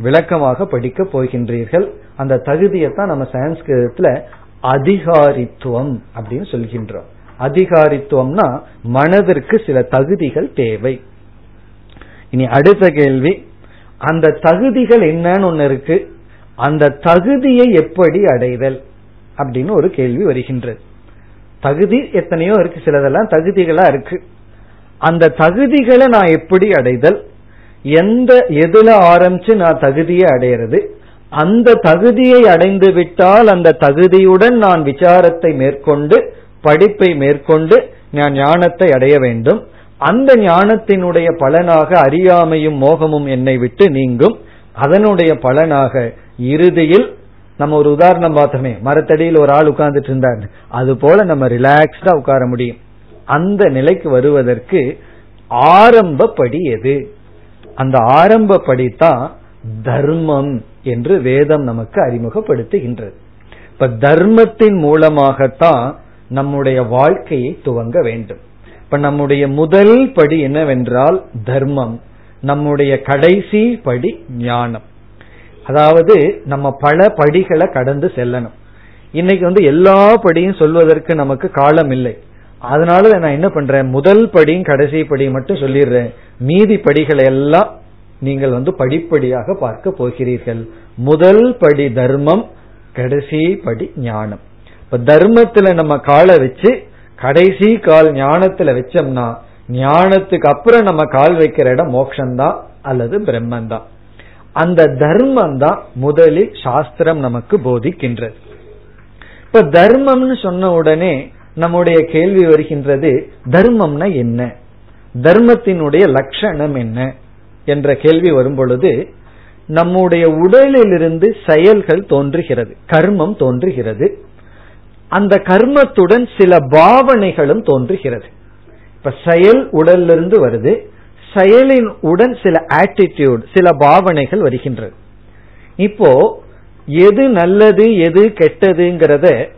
விளக்கமாக படிக்க போகின்றீர்கள். அந்த தகுதியை தான் நம்ம சயின்ஸ்கிருதத்துல அதிகாரித்துவம் அப்படின்னு சொல்கின்றோம். அதிகாரித்துவம்னா மனதிற்கு சில தகுதிகள் தேவை. இனி அடுத்த கேள்வி அந்த தகுதிகள் என்னன்னு ஒன்னு இருக்கு. அந்த தகுதியை எப்படி அடைதல் அப்படின்னு ஒரு கேள்வி வருகின்றது. தகுதி எத்தனையோ இருக்கு சிலதெல்லாம் தகுதிகளா இருக்கு. அந்த தகுதிகளை நான் எப்படி அடைதல்? எந்த எதுல ஆரம்பிச்சு நான் தகுதியை அடையிறது? அந்த தகுதியை அடைந்து விட்டால் அந்த தகுதியுடன் நான் விசாரத்தை மேற்கொண்டு படிப்பை மேற்கொண்டு நான் ஞானத்தை அடைய வேண்டும். அந்த ஞானத்தினுடைய பலனாக அறியாமையும் மோகமும் என்னை விட்டு நீங்கும். அதனுடைய பலனாக இறுதியில் நம்ம ஒரு உதாரணம் பார்த்தோமே. மரத்தடியில் ஒரு ஆள் உட்கார்ந்துட்டு இருந்தார் அது போல நம்ம ரிலாக்ஸ்டா உட்கார முடியும். அந்த நிலைக்கு வருவதற்கு ஆரம்பப்படி எது? அந்த ஆரம்பப்படி தான் தர்மம் என்று வேதம் நமக்கு அறிமுகப்படுத்துகின்றது. இப்ப தர்மத்தின் மூலமாகத்தான் நம்முடைய வாழ்க்கையை துவங்க வேண்டும். இப்ப நம்முடைய முதல் படி என்னவென்றால் தர்மம். நம்முடைய கடைசி படி ஞானம். அதாவது நம்ம பல படிகளை கடந்து செல்லணும். இன்னைக்கு வந்து எல்லா படியும் சொல்வதற்கு நமக்கு காலம் இல்லை. அதனால நான் என்ன பண்றேன்? முதல் படியும் கடைசி படியும் மட்டும் சொல்லிடுறேன். மீதி படிகளை எல்லாம் நீங்கள் வந்து படிப்படியாக பார்க்க போகிறீர்கள். முதல் படி தர்மம் கடைசி படி ஞானம். இப்ப தர்மத்துல நம்ம காலை வச்சு கடைசி கால் ஞானத்துல வச்சோம்னா ஞானத்துக்கு அப்புறம் நம்ம கால் வைக்கிற இடம் மோக்ஷந்தான் அல்லது பிரம்மந்தான் அந்த தர்மம் தான் முதலில் சாஸ்திரம் நமக்கு போதிக்கின்றது. இப்ப தர்மம்னு சொன்ன உடனே நம்முடைய கேள்வி வருகின்றது தர்மம்னா என்ன? தர்மத்தினுடைய லட்சணம் என்ன? என்ற கேள்வி வரும் பொழுது நம்முடைய உடலிலிருந்து செயல்கள் தோன்றுகிறது கர்மம் தோன்றுகிறது. அந்த கர்மத்துடன் சில பாவனைகளும் தோன்றுகிறது. இப்ப செயல் உடல்லிருந்து வருது. செயலின் உடன் சில ஆட்டிடியூட் சில பாவனைகள் வருகின்றது. இப்போ எது நல்லது எது கெட்டதுங்கிறத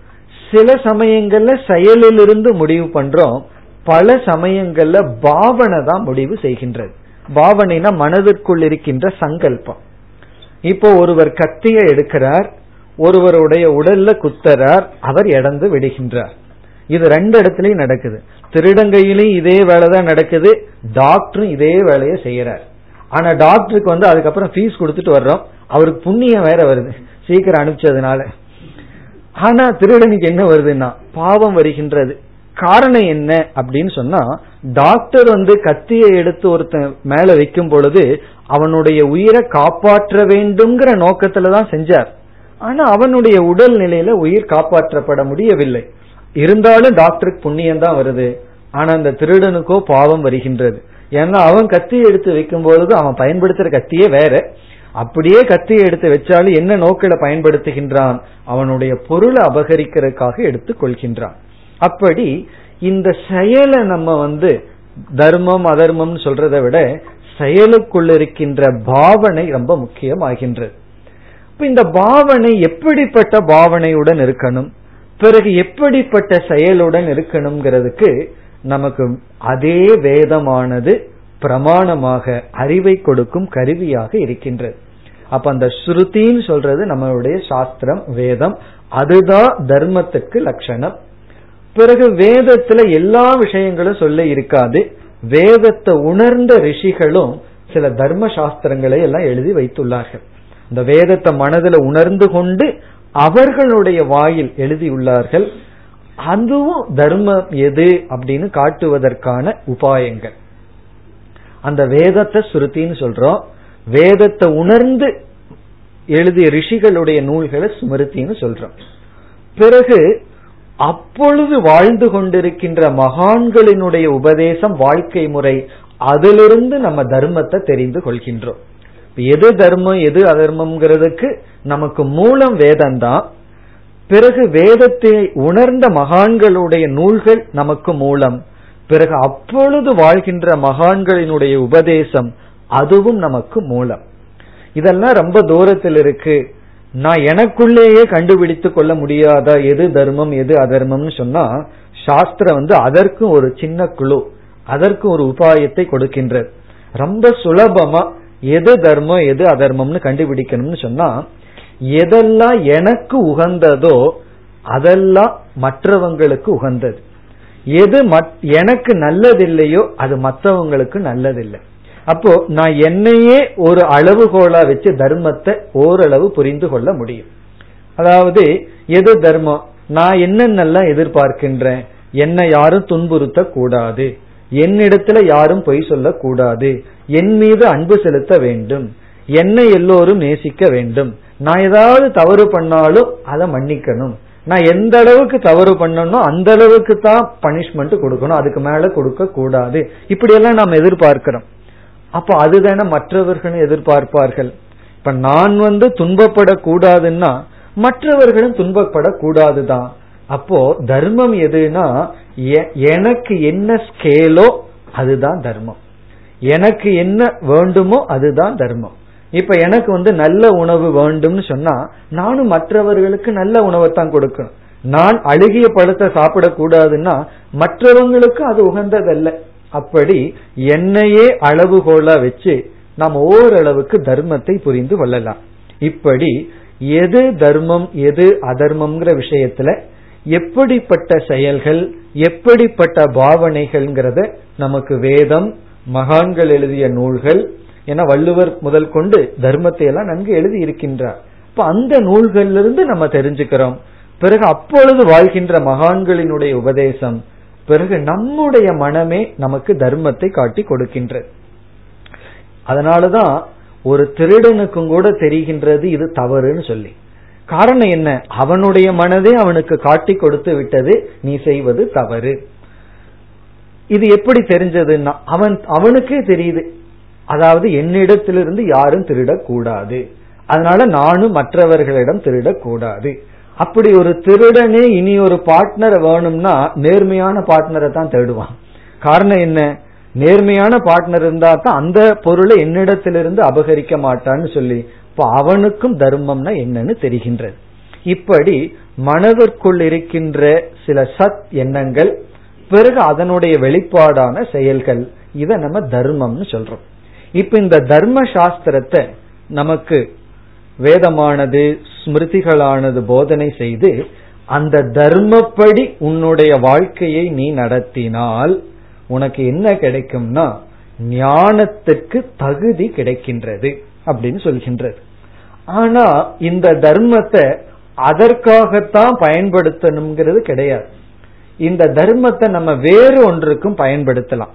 சில சமயங்கள்ல செயலிலிருந்து முடிவு பண்றோம். பல சமயங்கள்ல பாவனை தான் முடிவு செய்கின்றது. பாவனைனா மனதிற்குள் இருக்கின்ற சங்கல்பம். இப்போ ஒருவர் கத்தியை எடுக்கிறார். ஒருவருடைய உடல்ல குத்தரார் அவர் இடந்து விடுகின்றார். இது ரெண்டு இடத்துலயும் நடக்குது. திருடங்கையிலையும் இதே வேலை தான் நடக்குது டாக்டரும் இதே வேலையை செய்யறார். ஆனா டாக்டருக்கு வந்து அதுக்கப்புறம் ஃபீஸ் கொடுத்துட்டு வர்றோம். அவருக்கு புண்ணியம் வேற வருது. சீக்கிரம் அனுப்பிச்சதுனால. ஆனா திருடனுக்கு என்ன வருதுன்னா பாவம் வருகின்றது. காரணம் என்ன அப்படின்னு சொன்னா டாக்டர் வந்து கத்தியை எடுத்து ஒருத்தன் மேல வைக்கும் பொழுது அவனுடைய உயிரை காப்பாற்ற வேண்டும்ங்கிற நோக்கத்துல தான் செஞ்சார். ஆனா அவனுடைய உடல் நிலையில உயிர் காப்பாற்றப்பட முடியவில்லை. இருந்தாலும் டாக்டருக்கு புண்ணியம் தான் வருது. ஆனா அந்த திருடனுக்கோ பாவம் வருகின்றது. ஏன்னா அவன் கத்தி எடுத்து வைக்கும் பொழுது அவன் பயன்படுத்துற கத்தியே வேற. அப்படியே கத்தியை எடுத்து வச்சாலும் என்ன நோக்கில பயன்படுத்துகின்றான்? அவனுடைய பொருளை அபகரிக்கிறதுக்காக எடுத்துக் கொள்கின்றான். அப்படி இந்த செயலை நம்ம வந்து தர்மம் அதர்மம் சொல்றதை விட செயலுக்குள் இருக்கின்ற பாவனை ரொம்ப முக்கியமாகின்றது. இந்த பாவனை எப்படிப்பட்ட பாவனையுடன் இருக்கணும்? பிறகு எப்படிப்பட்ட செயலுடன் இருக்கணுங்கிறதுக்கு நமக்கு அதே வேதமானது பிரமாணமாக அறிவை கொடுக்கும் கருவியாக இருக்கின்றது. அப்ப அந்த ஸ்ருதின்னு சொல்றது நம்மளுடைய சாஸ்திரம் வேதம். அதுதான் தர்மத்துக்கு லட்சணம். பிறகு வேதத்துல எல்லா விஷயங்களும் சொல்ல இருக்காது. வேதத்தை உணர்ந்த ரிஷிகளும் சில தர்ம சாஸ்திரங்களை எல்லாம் எழுதி வைத்துள்ளார்கள். இந்த வேதத்தை மனதில் உணர்ந்து கொண்டு அவர்களுடைய வாயில் எழுதியுள்ளார்கள். அதுவும் தர்மம் எது அப்படின்னு காட்டுவதற்கான உபாயங்கள். அந்த வேதத்தை சுருத்தின்னு சொல்றோம். வேதத்தை உணர்ந்து எழுதிய ரிஷிகளுடைய நூல்களை ஸ்மிருத்தின்னு சொல்றோம். பிறகு அப்பொழுது வாழ்ந்து கொண்டிருக்கின்ற மகான்களினுடைய உபதேசம் வாழ்க்கை முறை அதிலிருந்து நம்ம தர்மத்தை தெரிந்து கொள்கின்றோம். எது தர்மம் எது அதர்மம்ங்கிறதுக்கு நமக்கு மூலம் வேதம் தான் பிறகு வேதத்தை உணர்ந்த மகான்களுடைய நூல்கள் நமக்கு மூலம். பிறகு அப்பொழுது வாழ்கின்ற மகான்களினுடைய உபதேசம் அதுவும் நமக்கு மூலம். இதெல்லாம் ரொம்ப தூரத்தில் இருக்கு. நான் எனக்குள்ளேயே கண்டுபிடித்து கொள்ள முடியாத? எது தர்மம் எது அதர்மம்னு சொன்னா சாஸ்திரம் வந்து அதற்கும் ஒரு சின்ன குழு அதற்கு ஒரு உபாயத்தை கொடுக்கின்றது. ரொம்ப சுலபமா எது தர்மம் எது அதர்மம்னு கண்டுபிடிக்கணும்னு சொன்னா எதெல்லாம் எனக்கு உகந்ததோ அதெல்லாம் மற்றவங்களுக்கு உகந்தது. எது எனக்கு நல்லதில்லையோ அது மற்றவங்களுக்கு நல்லதில்லை. அப்போ நான் என்னையே ஒரு அளவுகோலா வச்சு தர்மத்தை ஓரளவு புரிந்து கொள்ள முடியும். அதாவது எது தர்மம்? நான் என்னென்னலாம் எதிர்பார்க்கின்றேன்? என்னை யாரும் துன்புறுத்த கூடாது என்னிடத்துல யாரும் பொய் சொல்லக்கூடாது. என் மீது அன்பு செலுத்த வேண்டும். என்னை எல்லோரும் நேசிக்க வேண்டும். நான் ஏதாவது தவறு பண்ணாலும் அதை மன்னிக்கணும். நான் எந்த அளவுக்கு தவறு பண்ணணும் அந்த அளவுக்கு தான் பனிஷ்மெண்ட் கொடுக்கணும். அதுக்கு மேல கொடுக்க கூடாது இப்படி எல்லாம் நாம் எதிர்பார்க்கிறோம். அப்ப அதுதானே மற்றவர்களும் எதிர்பார்ப்பார்கள். இப்ப நான் வந்து துன்பப்படக்கூடாதுன்னா மற்றவர்களும் துன்பப்படக்கூடாதுதான். அப்போ தர்மம் எதுனா எனக்கு என்ன ஸ்கேலோ அதுதான் தர்மம். எனக்கு என்ன வேண்டுமோ அதுதான் தர்மம். இப்ப எனக்கு வந்து நல்ல உணவு வேண்டும்னு சொன்னா நானும் மற்றவர்களுக்கு நல்ல உணவை தான் கொடுக்கணும். நான் அழுகிய பழத்தை சாப்பிடக்கூடாதுன்னா மற்றவங்களுக்கு அது உகந்ததல்ல. அப்படி என்னையே அளவுகோலா வச்சு நாம் ஓரளவுக்கு தர்மத்தை புரிந்து கொள்ளலாம். இப்படி எது தர்மம் எது அதர்மம்ங்கிற விஷயத்துல எப்படிப்பட்ட செயல்கள் எப்படிப்பட்ட பாவனைகள்ங்கிறத நமக்கு வேதம் மகான்கள் எழுதிய நூல்கள் என வள்ளுவர் முதல் கொண்டு தர்மத்தை எல்லாம் நன்கு எழுதி இருக்கின்றார். இப்ப அந்த நூல்களிலிருந்து நம்ம தெரிஞ்சுக்கிறோம். பிறகு அப்பொழுது வாழ்கின்ற மகான்களினுடைய உபதேசம் பிறகு நம்முடைய மனமே நமக்கு தர்மத்தை காட்டி கொடுக்கின்றது. அதனாலதான் ஒரு திருடனுக்கும் கூட தெரிகின்றது இது தவறுன்னு சொல்லி. காரணம் என்ன? அவனுடைய மனதே அவனுக்கு காட்டி கொடுத்து விட்டது. நீ செய்வது தவறு. இது எப்படி தெரிஞ்சதுன்னா அவன் அவனுக்கே தெரியுது. அதாவது என்னிடத்திலிருந்து யாரும் திருடக்கூடாது. அதனால நானும் மற்றவர்களிடம் திருடக்கூடாது. அப்படி ஒரு திருடனே இனி ஒரு பார்ட்னர் வேணும்னா நேர்மையான பார்ட்னரை தான் தேடுவான். காரணம் என்ன? நேர்மையான பார்ட்னர் இருந்தா தான் அந்த பொருளை என்னிடத்திலிருந்து அபகரிக்க மாட்டான்னு சொல்லி இப்ப அவனுக்கும் தர்மம்னா என்னன்னு தெரிகின்றது. இப்படி மனதிற்குள் இருக்கின்ற சில சத் எண்ணங்கள் பிறகு அதனுடைய வெளிப்பாடான செயல்கள் இதை நம்ம தர்மம்னு சொல்றோம். இப்ப இந்த தர்ம சாஸ்திரத்தை நமக்கு வேதமானது ஸ்மிருதிகளானது போதனை செய்து அந்த தர்மப்படி உன்னுடைய வாழ்க்கையை நீ நடத்தினால் உனக்கு என்ன கிடைக்கும்னா ஞானத்துக்கு தகுதி கிடைக்கின்றது அப்படின்னு சொல்கின்றது. ஆனா இந்த தர்மத்தை அதற்காகத்தான் பயன்படுத்தணுங்கிறது கிடையாது. இந்த தர்மத்தை நம்ம வேறு ஒன்றுக்கும் பயன்படுத்தலாம்.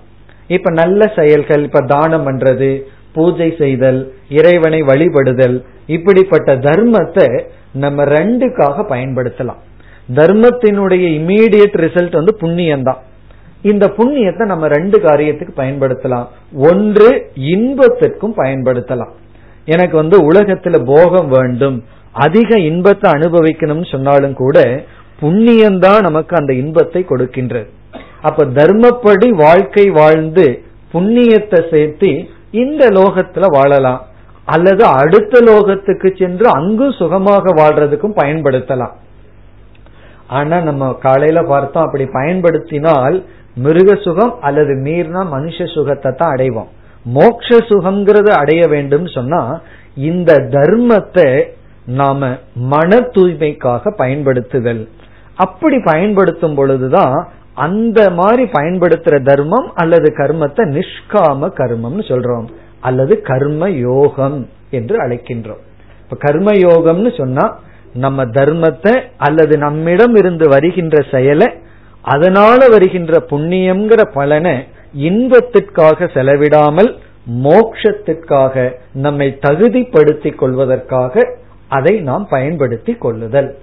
இப்ப நல்ல செயல்கள் இப்ப தானம் பண்றது பூஜை செய்தல் இறைவனை வழிபடுதல் இப்படிப்பட்ட தர்மத்தை நம்ம ரெண்டுக்காக பயன்படுத்தலாம். தர்மத்தினுடைய இமீடியட் ரிசல்ட் வந்து புண்ணியம்தான். இந்த புண்ணியத்தை நம்ம ரெண்டு காரியத்துக்கு பயன்படுத்தலாம். ஒன்று இன்பத்திற்கும் பயன்படுத்தலாம். எனக்கு வந்து உலகத்துல போகம் வேண்டும். அதிக இன்பத்தை அனுபவிக்கணும்னு சொன்னாலும் கூட புண்ணியம்தான் நமக்கு அந்த இன்பத்தை கொடுக்கின்றது அப்ப தர்மப்படி வாழ்க்கை வாழ்ந்து புண்ணியத்தை சேர்த்து இந்த லோகத்துல வாழலாம். அல்லது அடுத்த லோகத்துக்கு சென்று அங்கும் சுகமாக வாழ்றதுக்கும் பயன்படுத்தலாம். ஆனா நம்ம காலையில பார்த்தோம் அப்படி பயன்படுத்தினால் மிருக சுகம் அல்லது மீறினா மனுஷ சுகத்தை தான் அடைவோம். மோக்ஷ சுகம்ங்கிறத அடைய வேண்டும் சொன்னா இந்த தர்மத்தை நாம மன தூய்மைக்காக பயன்படுத்துதல். அப்படி பயன்படுத்தும் பொழுதுதான் அந்த மாதிரி பயன்படுத்துற தர்மம் அல்லது கர்மத்தை நிஷ்காம கர்மம்னு சொல்றோம். அல்லது கர்ம யோகம் என்று அழைக்கின்றோம். இப்ப கர்ம யோகம்னு சொன்னா நம்ம தர்மத்தை அல்லது நம்மிடம் இருந்து வருகின்ற செயலை அதனால வருகின்ற புண்ணியம்ங்கிற பலனை இன்பத்திற்காக செலவிடாமல் மோக்ஷத்திற்காக நம்மை தகுதிப்படுத்திக் கொள்வதற்காக அதை நாம் பயன்படுத்தி கொள்ளுதல்.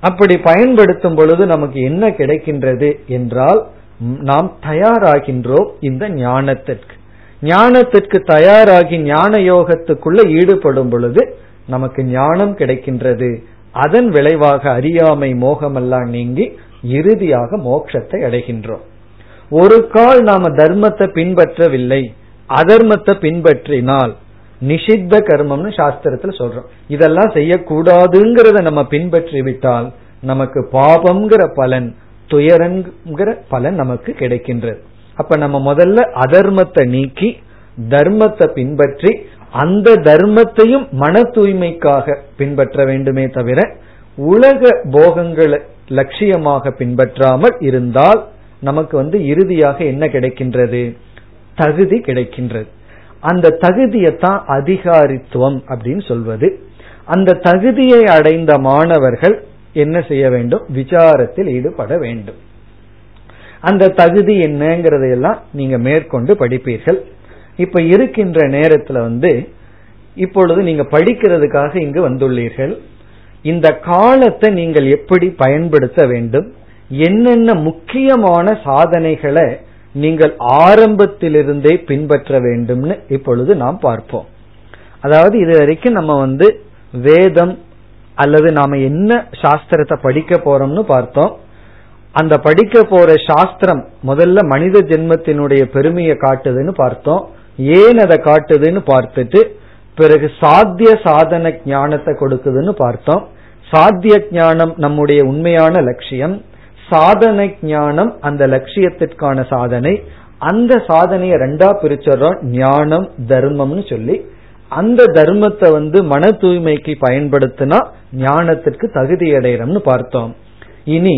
அப்படி பயன்படுத்தும் பொழுது நமக்கு என்ன கிடைக்கின்றது என்றால் நாம் தயாராகின்றோம் இந்த ஞானத்திற்கு. ஞானத்திற்கு தயாராகி ஞான யோகத்துக்குள்ள ஈடுபடும் பொழுது நமக்கு ஞானம் கிடைக்கின்றது. அதன் விளைவாக அறியாமை மோகமெல்லாம் நீங்கி இறுதியாக மோட்சத்தை அடைகின்றோம். ஒரு கால் நாம தர்மத்தை பின்பற்றவில்லை அதர்மத்தை பின்பற்றினால் நிஷித்த கர்மம்னு சாஸ்திரத்துல சொல்றோம். இதெல்லாம் செய்யக்கூடாதுங்கிறத நம்ம பின்பற்றி விட்டால் நமக்கு பாபம்ங்கிற பலன் துயரங்கிற பலன் நமக்கு கிடைக்கின்றது. அப்ப நம்ம முதல்ல அதர்மத்தை நீக்கி தர்மத்தை பின்பற்றி அந்த தர்மத்தையும் மன தூய்மைக்காக பின்பற்ற வேண்டுமே தவிர உலக போகங்களை லட்சியமாக பின்பற்றாமல் இருந்தால் நமக்கு வந்து இறுதியாக என்ன கிடைக்கின்றது? தகுதி கிடைக்கின்றது. அந்த தகுதியைத்தான் அதிகாரித்துவம் அப்படின்னு சொல்வது. அந்த தகுதியை அடைந்த மாணவர்கள் என்ன செய்ய வேண்டும்? விசாரத்தில் ஈடுபட வேண்டும். அந்த தகுதி என்னங்கிறதையெல்லாம் நீங்க மேற்கொண்டு படிப்பீர்கள். இப்ப இருக்கின்ற நேரத்துல வந்து இப்பொழுது நீங்க படிக்கிறதுக்காக இங்கு வந்துள்ளீர்கள். இந்த காலத்தை நீங்கள் எப்படி பயன்படுத்த வேண்டும்? என்னென்ன முக்கியமான சாதனைகளை நீங்கள் ஆரம்பத்திலிருந்தே பின்பற்ற வேண்டும்னு இப்பொழுது நாம் பார்ப்போம். அதாவது இது வரைக்கும் நம்ம வந்து வேதம் அல்லது நாம என்ன சாஸ்திரத்தை படிக்க போறோம்னு பார்த்தோம். அந்த படிக்க போற சாஸ்திரம் முதல்ல மனித ஜென்மத்தினுடைய பெருமையை காட்டுதுன்னு பார்த்தோம். ஏன் அதை காட்டுதுன்னு பார்த்துட்டு பிறகு சாத்திய சாதன ஞானத்தை கொடுக்குதுன்னு பார்த்தோம். சாத்திய ஞானம் நம்முடைய உண்மையான லட்சியம். சாதனை ஞானம் அந்த லட்சியத்திற்கான சாதனை. அந்த சாதனையை ரெண்டா பிரிச்சறோம் ஞானம் தர்மம்னு சொல்லி. அந்த தர்மத்தை வந்து மன தூய்மைக்கு பயன்படுத்தினா ஞானத்திற்கு தகுதி அடைகிறோம்னு பார்த்தோம். இனி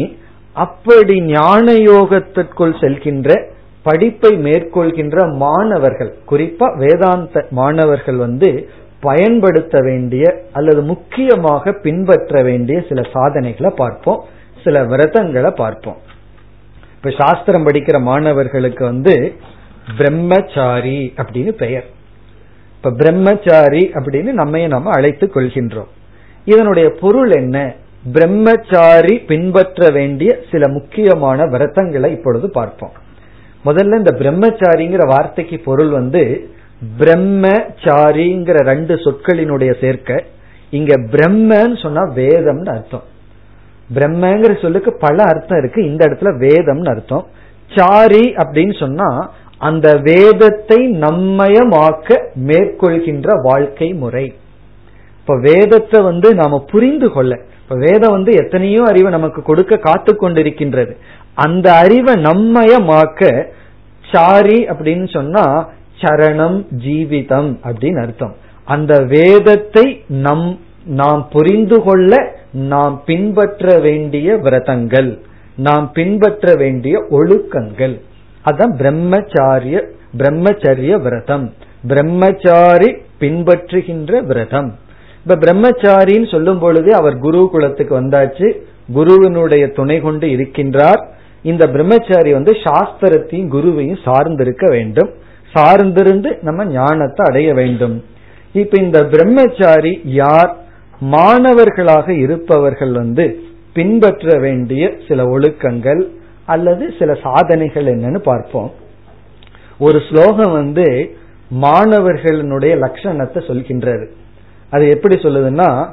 அப்படி ஞான யோகத்திற்குள் செல்கின்ற படிப்பை மேற்கொள்கின்ற மாணவர்கள் குறிப்பா வேதாந்த மாணவர்கள் வந்து பயன்படுத்த வேண்டிய அல்லது முக்கியமாக பின்பற்ற வேண்டிய சில சாதனைகளை பார்ப்போம். சில விரதங்களை பார்ப்போம். இப்ப சாஸ்திரம் படிக்கிற மாணவர்களுக்கு வந்து பிரம்மச்சாரி அப்படின்னு பெயர். இப்ப பிரம்மச்சாரி அப்படின்னு நம்மைய நம்ம அழைத்துக் கொள்கின்றோம். இதனுடைய பொருள் என்ன? பிரம்மச்சாரி பின்பற்ற வேண்டிய சில முக்கியமான விரதங்களை இப்பொழுது பார்ப்போம். முதல்ல இந்த பிரம்மச்சாரிங்கிற வார்த்தைக்கு பொருள் வந்து பிரம்மச்சாரிங்கிற ரெண்டு சொற்களினுடைய சேர்க்க இங்க பிரம்மன்னு சொன்னா வேதம்னு அர்த்தம். பிரம்மங்கிற சொல்லுக்கு பல அர்த்தம் இருக்கு. இந்த இடத்துல வேதம்னு அர்த்தம். சாரி அப்படின்னு சொன்னா அந்த வேதத்தை நம்மயமாக்க மேற்கொள்கின்ற வாழ்க்கை முறை. இப்ப வேதத்தை வந்து நாம புரிந்து கொள்ள. இப்ப வேதம் வந்து எத்தனையோ அறிவை நமக்கு கொடுக்க காத்து கொண்டிருக்கின்றது. அந்த அறிவை நம்மயமாக்க சாரி அப்படின்னு சொன்னா சரணம் ஜீவிதம் அப்படின்னு அர்த்தம். அந்த வேதத்தை நம் நாம் புரிந்து கொள்ள நாம் பின்பற்ற வேண்டிய விரதங்கள் நாம் பின்பற்ற வேண்டிய ஒழுக்கங்கள். அதான் பிரம்மச்சாரிய பிரம்மச்சரிய விரதம். பிரம்மச்சாரி பின்பற்றுகின்ற விரதம். இப்ப பிரம்மச்சாரின்னு சொல்லும் பொழுது அவர் குரு குலத்துக்கு வந்தாச்சு. குருவினுடைய துணை கொண்டு இருக்கின்றார். இந்த பிரம்மச்சாரி வந்து சாஸ்திரத்தையும் குருவையும் சார்ந்திருக்க வேண்டும். சார்ந்திருந்து நம்ம ஞானத்தை அடைய வேண்டும். இப்ப இந்த பிரம்மச்சாரி யார்? மாணவர்களாக இருப்பவர்கள் வந்து பின்பற்ற வேண்டிய சில ஒழுக்கங்கள் அல்லது சில சாதனைகள் என்னன்னு பார்ப்போம். ஒரு ஸ்லோகம் வந்து மாணவர்களுடைய லட்சணத்தை சொல்கின்றது. அது எப்படி சொல்லுதுன்னா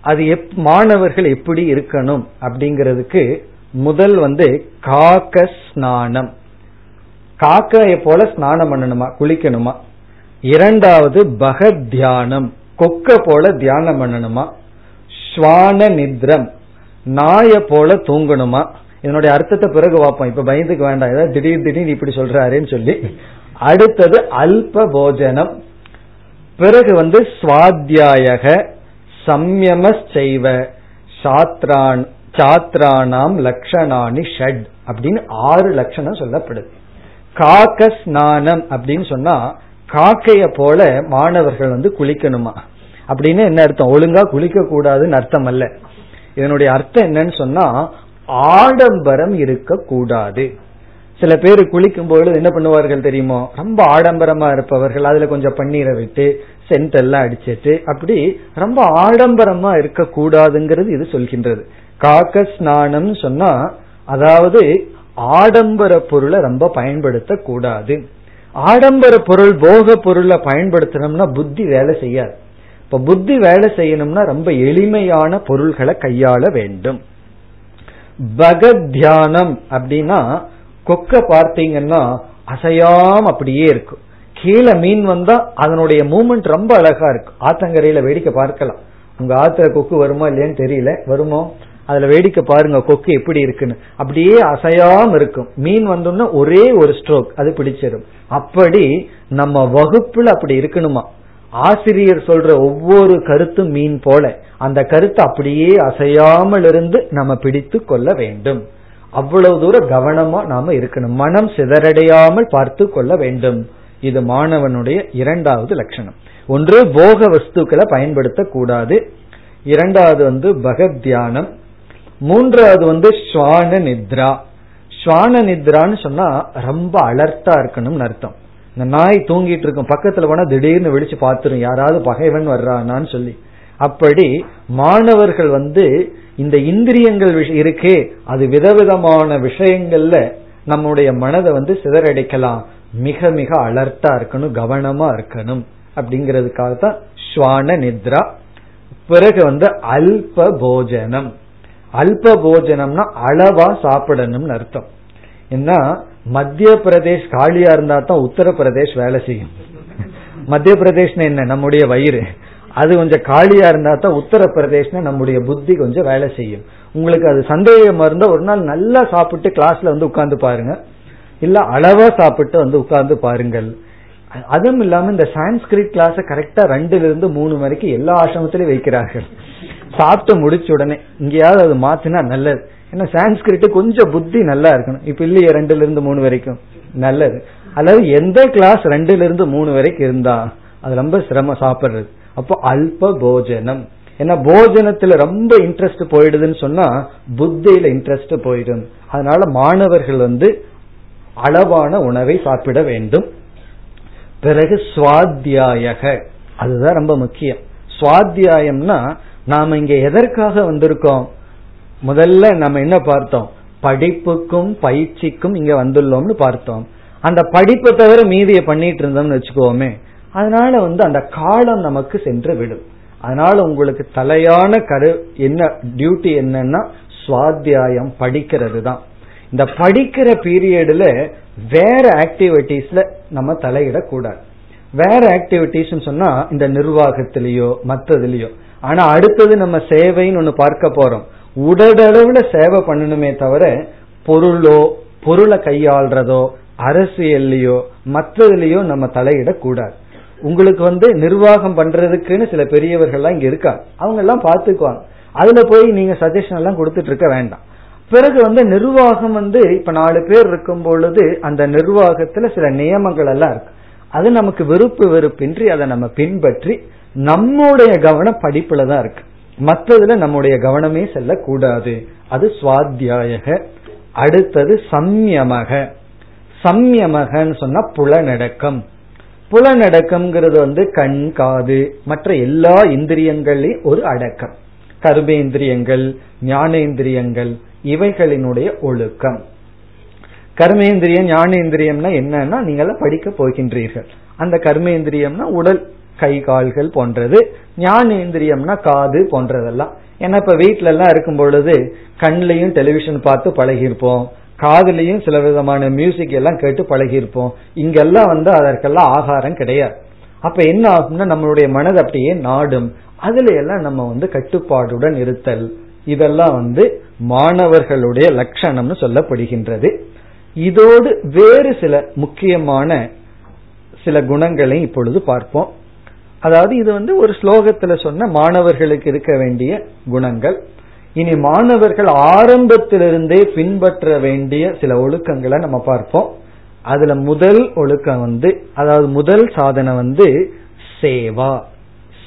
அது எப் மாணவர்கள் எப்படி இருக்கணும் அப்படிங்கிறதுக்கு முதல் வந்து காக்க ஸ்நானம். காக்கைய போல ஸ்நானம் பண்ணணுமா? குளிக்கணுமா? இரண்டாவது பகத் தியானம். கொக்க போல தியானம் பண்ணணுமா? ஸ்வான நித்ரம். நாய போல தூங்கணுமா? இதனுடைய அர்த்தத்தை பிறகு பார்ப்போம். இப்ப பயந்துக்கு வேண்டாம். ஏதாவது திடீர் திடீர்னு இப்படி சொல்றாருன்னு சொல்லி. அடுத்தது அல்ப போஜனம். பிறகு வந்து சுவாத்தியாயக சம்யம செய்வ சாத்ரான் சாத்ரானாம் லக்ஷணானி ஷட் அப்படின்னு ஆறு லட்சணம் சொல்லப்படுது. காக்க ஸ்நானம் அப்படின்னு சொன்னா காக்கைய போல மாணவர்கள் வந்து குளிக்கணுமா? அப்படின்னு என்ன அர்த்தம்? ஒழுங்கா குளிக்க கூடாதுன்னு அர்த்தம் அல்ல. இதனுடைய அர்த்தம் என்னன்னு சொன்னா ஆடம்பரம் இருக்கக்கூடாது. சில பேர் குளிக்கும் பொழுது என்ன பண்ணுவார்கள் தெரியுமோ? ரொம்ப ஆடம்பரமா இருப்பவர்கள் அதுல கொஞ்சம் பன்னீரை விட்டு சென்ட் எல்லாம் அடிச்சிட்டு அப்படி ரொம்ப ஆடம்பரமா இருக்க கூடாதுங்கிறது இது சொல்கின்றது. காக்க ஸ்நானம் சொன்னா அதாவது ஆடம்பர பொருளை ரொம்ப பயன்படுத்த கூடாது ஆடம்பர பொருள் போக பொருளை பயன்படுத்தணும்னா புத்தி வேலை செய்யாது. இப்ப புத்தி வேலை செய்யணும்னா ரொம்ப எளிமையான பொருள்களை கையாள வேண்டும். பகத் தியானம் அப்படின்னா கொக்க பார்த்தீங்கன்னா அசையாம அப்படியே இருக்கும் கீழே மீன் வந்தா அதனுடைய மூமெண்ட் ரொம்ப அழகா இருக்கும் ஆத்தங்கரையில வேடிக்கை பார்க்கலாம். உங்க ஆத்துல கொக்கு வருமா இல்லையான்னு தெரியல. வருமோ? அதுல வேடிக்கை பாருங்க கொக்கு எப்படி இருக்குன்னு. அப்படியே அசையாம இருக்கும். மீன் வந்தோம்னா ஒரே ஒரு ஸ்ட்ரோக் அது பிடிச்சிடும் அப்படி நம்ம வகுப்புல அப்படி இருக்கணுமா? ஆசிரியர் சொல்ற ஒவ்வொரு கருத்தும் மீன் போல அந்த கருத்தை அப்படியே அசையாமல் இருந்து நம்ம பிடித்து கொள்ள வேண்டும். அவ்வளவு தூரம் கவனமா நாம இருக்கணும். மனம் சிதறடையாமல் பார்த்து கொள்ள வேண்டும். இது மாணவனுடைய இரண்டாவது லட்சணம். ஒன்று போக வஸ்துக்களை பயன்படுத்தக்கூடாது. இரண்டாவது வந்து பகத் தியானம். மூன்றாவது வந்து ஸ்வான நித்ரா. ஸ்வான நித்ரான்னு சொன்னா ரொம்ப அலர்ட்டா இருக்கணும்னு அர்த்தம். இந்த நாய் தூங்கிட்டு இருக்கும் பக்கத்துல போனா திடீர்னு விழிச்சு பார்த்துரும் யாராவது பகைவன் வர்றானான்னு சொல்லி. அப்படி மாணவர்கள் வந்து இந்த இந்திரியங்கள் இருக்கே அது விதவிதமான விஷயங்கள்ல நம்முடைய மனதை வந்து சிதறடிக்கலாம். மிக மிக அலர்ட்டா இருக்கணும் கவனமா இருக்கணும். அப்படிங்கிறதுக்காக தான் ஸ்வான நித்ரா. பிறகு வந்து அல்ப போஜனம். அல்ப போஜனம்னா அளவா சாப்பிடணும்னு அர்த்தம். என்ன மத்திய பிரதேஷ் காலியா இருந்தா தான் உத்தரப்பிரதேஷ் வேலை செய்யும். மத்திய பிரதேஷ்னு என்ன? நம்முடைய வயிறு. அது கொஞ்சம் காலியா இருந்தா தான் உத்தரப்பிரதேஷ்னு நம்முடைய புத்தி கொஞ்சம் வேலை செய்யும். உங்களுக்கு அது சந்தேகமா இருந்தா ஒரு நாள் நல்லா சாப்பிட்டு கிளாஸ்ல வந்து உட்கார்ந்து பாருங்க. இல்ல அளவா சாப்பிட்டு வந்து உட்கார்ந்து பாருங்கள். அதுவும் இல்லாம இந்த சான்ஸ்கிரிட் கிளாஸ் கரெக்டா ரெண்டுல இருந்து மூணு வரைக்கும் எல்லா ஆசிரமத்திலயும் வைக்கிறார்கள். சாப்பிட்டு முடிச்ச உடனே இங்கேயாவது அது மாத்தினா நல்லது. ஏன்னா சான்ஸ்கிரிட் கொஞ்சம் புத்தி நல்லா இருக்கணும். இப்ப இல்லையே ரெண்டுல இருந்து மூணு வரைக்கும். நல்லது. அதாவது எந்த கிளாஸ் ரெண்டுல இருந்து மூணு வரைக்கும் இருந்தா அது ரொம்ப சிரமம் சாப்பிடுறது. அப்போ அல்ப போஜனம். ஏன்னா போஜனத்துல ரொம்ப இன்ட்ரெஸ்ட் போயிடுதுன்னு சொன்னா புத்தியில இன்ட்ரெஸ்ட் போயிடும். அதனால மாணவர்கள் வந்து அளவான உணவை சாப்பிட வேண்டும். பிறகு சுவாத்தியாயக. அதுதான் ரொம்ப முக்கியம். சுவாத்தியாயம்னா நாம இங்க எதற்காக வந்திருக்கோம்? முதல்ல நம்ம என்ன பார்த்தோம்? படிப்புக்கும் பயிற்சிக்கும் இங்க வந்துள்ளோம்னு பார்த்தோம். அந்த படிப்பை தவிர மீதியை பண்ணிட்டு இருந்தோம்னு வச்சுக்கோமே. அதனால வந்து அந்த காலம் நமக்கு சென்று விடும். அதனால உங்களுக்கு தலையான கரு என்ன டியூட்டி என்னன்னா சுவாத்தியாயம் படிக்கிறது தான் இந்த படிக்கிற பீரியட்ல வேற ஆக்டிவிட்டிஸ்ல நம்ம தலையிடக்கூடாது. வேற ஆக்டிவிட்டிஸ் சொன்னா இந்த நிர்வாகத்திலேயோ மற்றதுலயோ ஆனா அடுத்தது நம்ம சேவைன்னு ஒண்ணு பார்க்க போறோம். உடலளவுல சேவை பண்ணணுமே தவிர பொருளோ பொருளை கையாள்றதோ அரசியல்லையோ மற்றதுலயோ நம்ம தலையிடக்கூடாது. உங்களுக்கு வந்து நிர்வாகம் பண்றதுக்குன்னு சில பெரியவர்கள்லாம் இங்க இருக்காங்க அவங்க எல்லாம் பாத்துக்குவாங்க அதுல போய் நீங்க சஜஷன் எல்லாம் கொடுத்துட்டு இருக்க வேண்டாம். பிறகு வந்து நிர்வாகம் வந்து இப்ப நாலு பேர் இருக்கும் பொழுது அந்த நிர்வாகத்துல சில நியமங்கள் எல்லாம் இருக்கு. அது நமக்கு வெறுப்பு வெறுப்பின்றி அதை நம்ம பின்பற்றி நம்முடைய கவனம் படிப்புல தான் இருக்கு. மற்றதுல நம்முடைய கவனமே செல்லக்கூடாது. அது சுவாத்தியாயக. அடுத்தது சம்யமக. சம்யமகன்னு சொன்னா புலநடக்கம் புலநடக்கம்ங்கிறது வந்து கண் காது மற்ற எல்லா இந்திரியங்களையும் ஒரு அடக்கம். கர்மேந்திரியங்கள் ஞானேந்திரியங்கள் இவைகளினுடைய ஒழுக்கம். கர்மேந்திரியம் ஞானேந்திரியம்னா என்னன்னா நீங்க படிக்க போகின்றீர்கள். அந்த கர்மேந்திரியம்னா உடல் கை கால்கள் போன்றது. ஞானேந்திரியம்னா காது போன்றதெல்லாம். ஏன்னா இப்ப வீட்டுல எல்லாம் இருக்கும் பொழுது கண்லையும் டெலிவிஷன் பார்த்து பழகிருப்போம் காதுலயும் சில விதமான மியூசிக் எல்லாம் கேட்டு பழகிருப்போம் இங்கெல்லாம் வந்து அதற்கெல்லாம் ஆகாரம் கிடையாது. அப்ப என்ன ஆகும்னா நம்மளுடைய மனது அப்படியே நாடும். அதுல எல்லாம் நம்ம வந்து கட்டுப்பாடுடன் இருத்தல். இதெல்லாம் வந்து மாணவர்களுடைய லட்சணம்னு சொல்லப்படுகின்றது. இதோடு வேறு சில முக்கியமான சில குணங்களை இப்பொழுது பார்ப்போம். அதாவது இது வந்து ஒரு ஸ்லோகத்துல சொன்ன மாணவர்களுக்கு இருக்க வேண்டிய குணங்கள். இனி மாணவர்கள் ஆரம்பத்திலிருந்தே பின்பற்ற வேண்டிய சில ஒழுக்கங்களை நம்ம பார்ப்போம். அதுல முதல் ஒழுக்கம் வந்து அதாவது முதல் சாதனை வந்து சேவா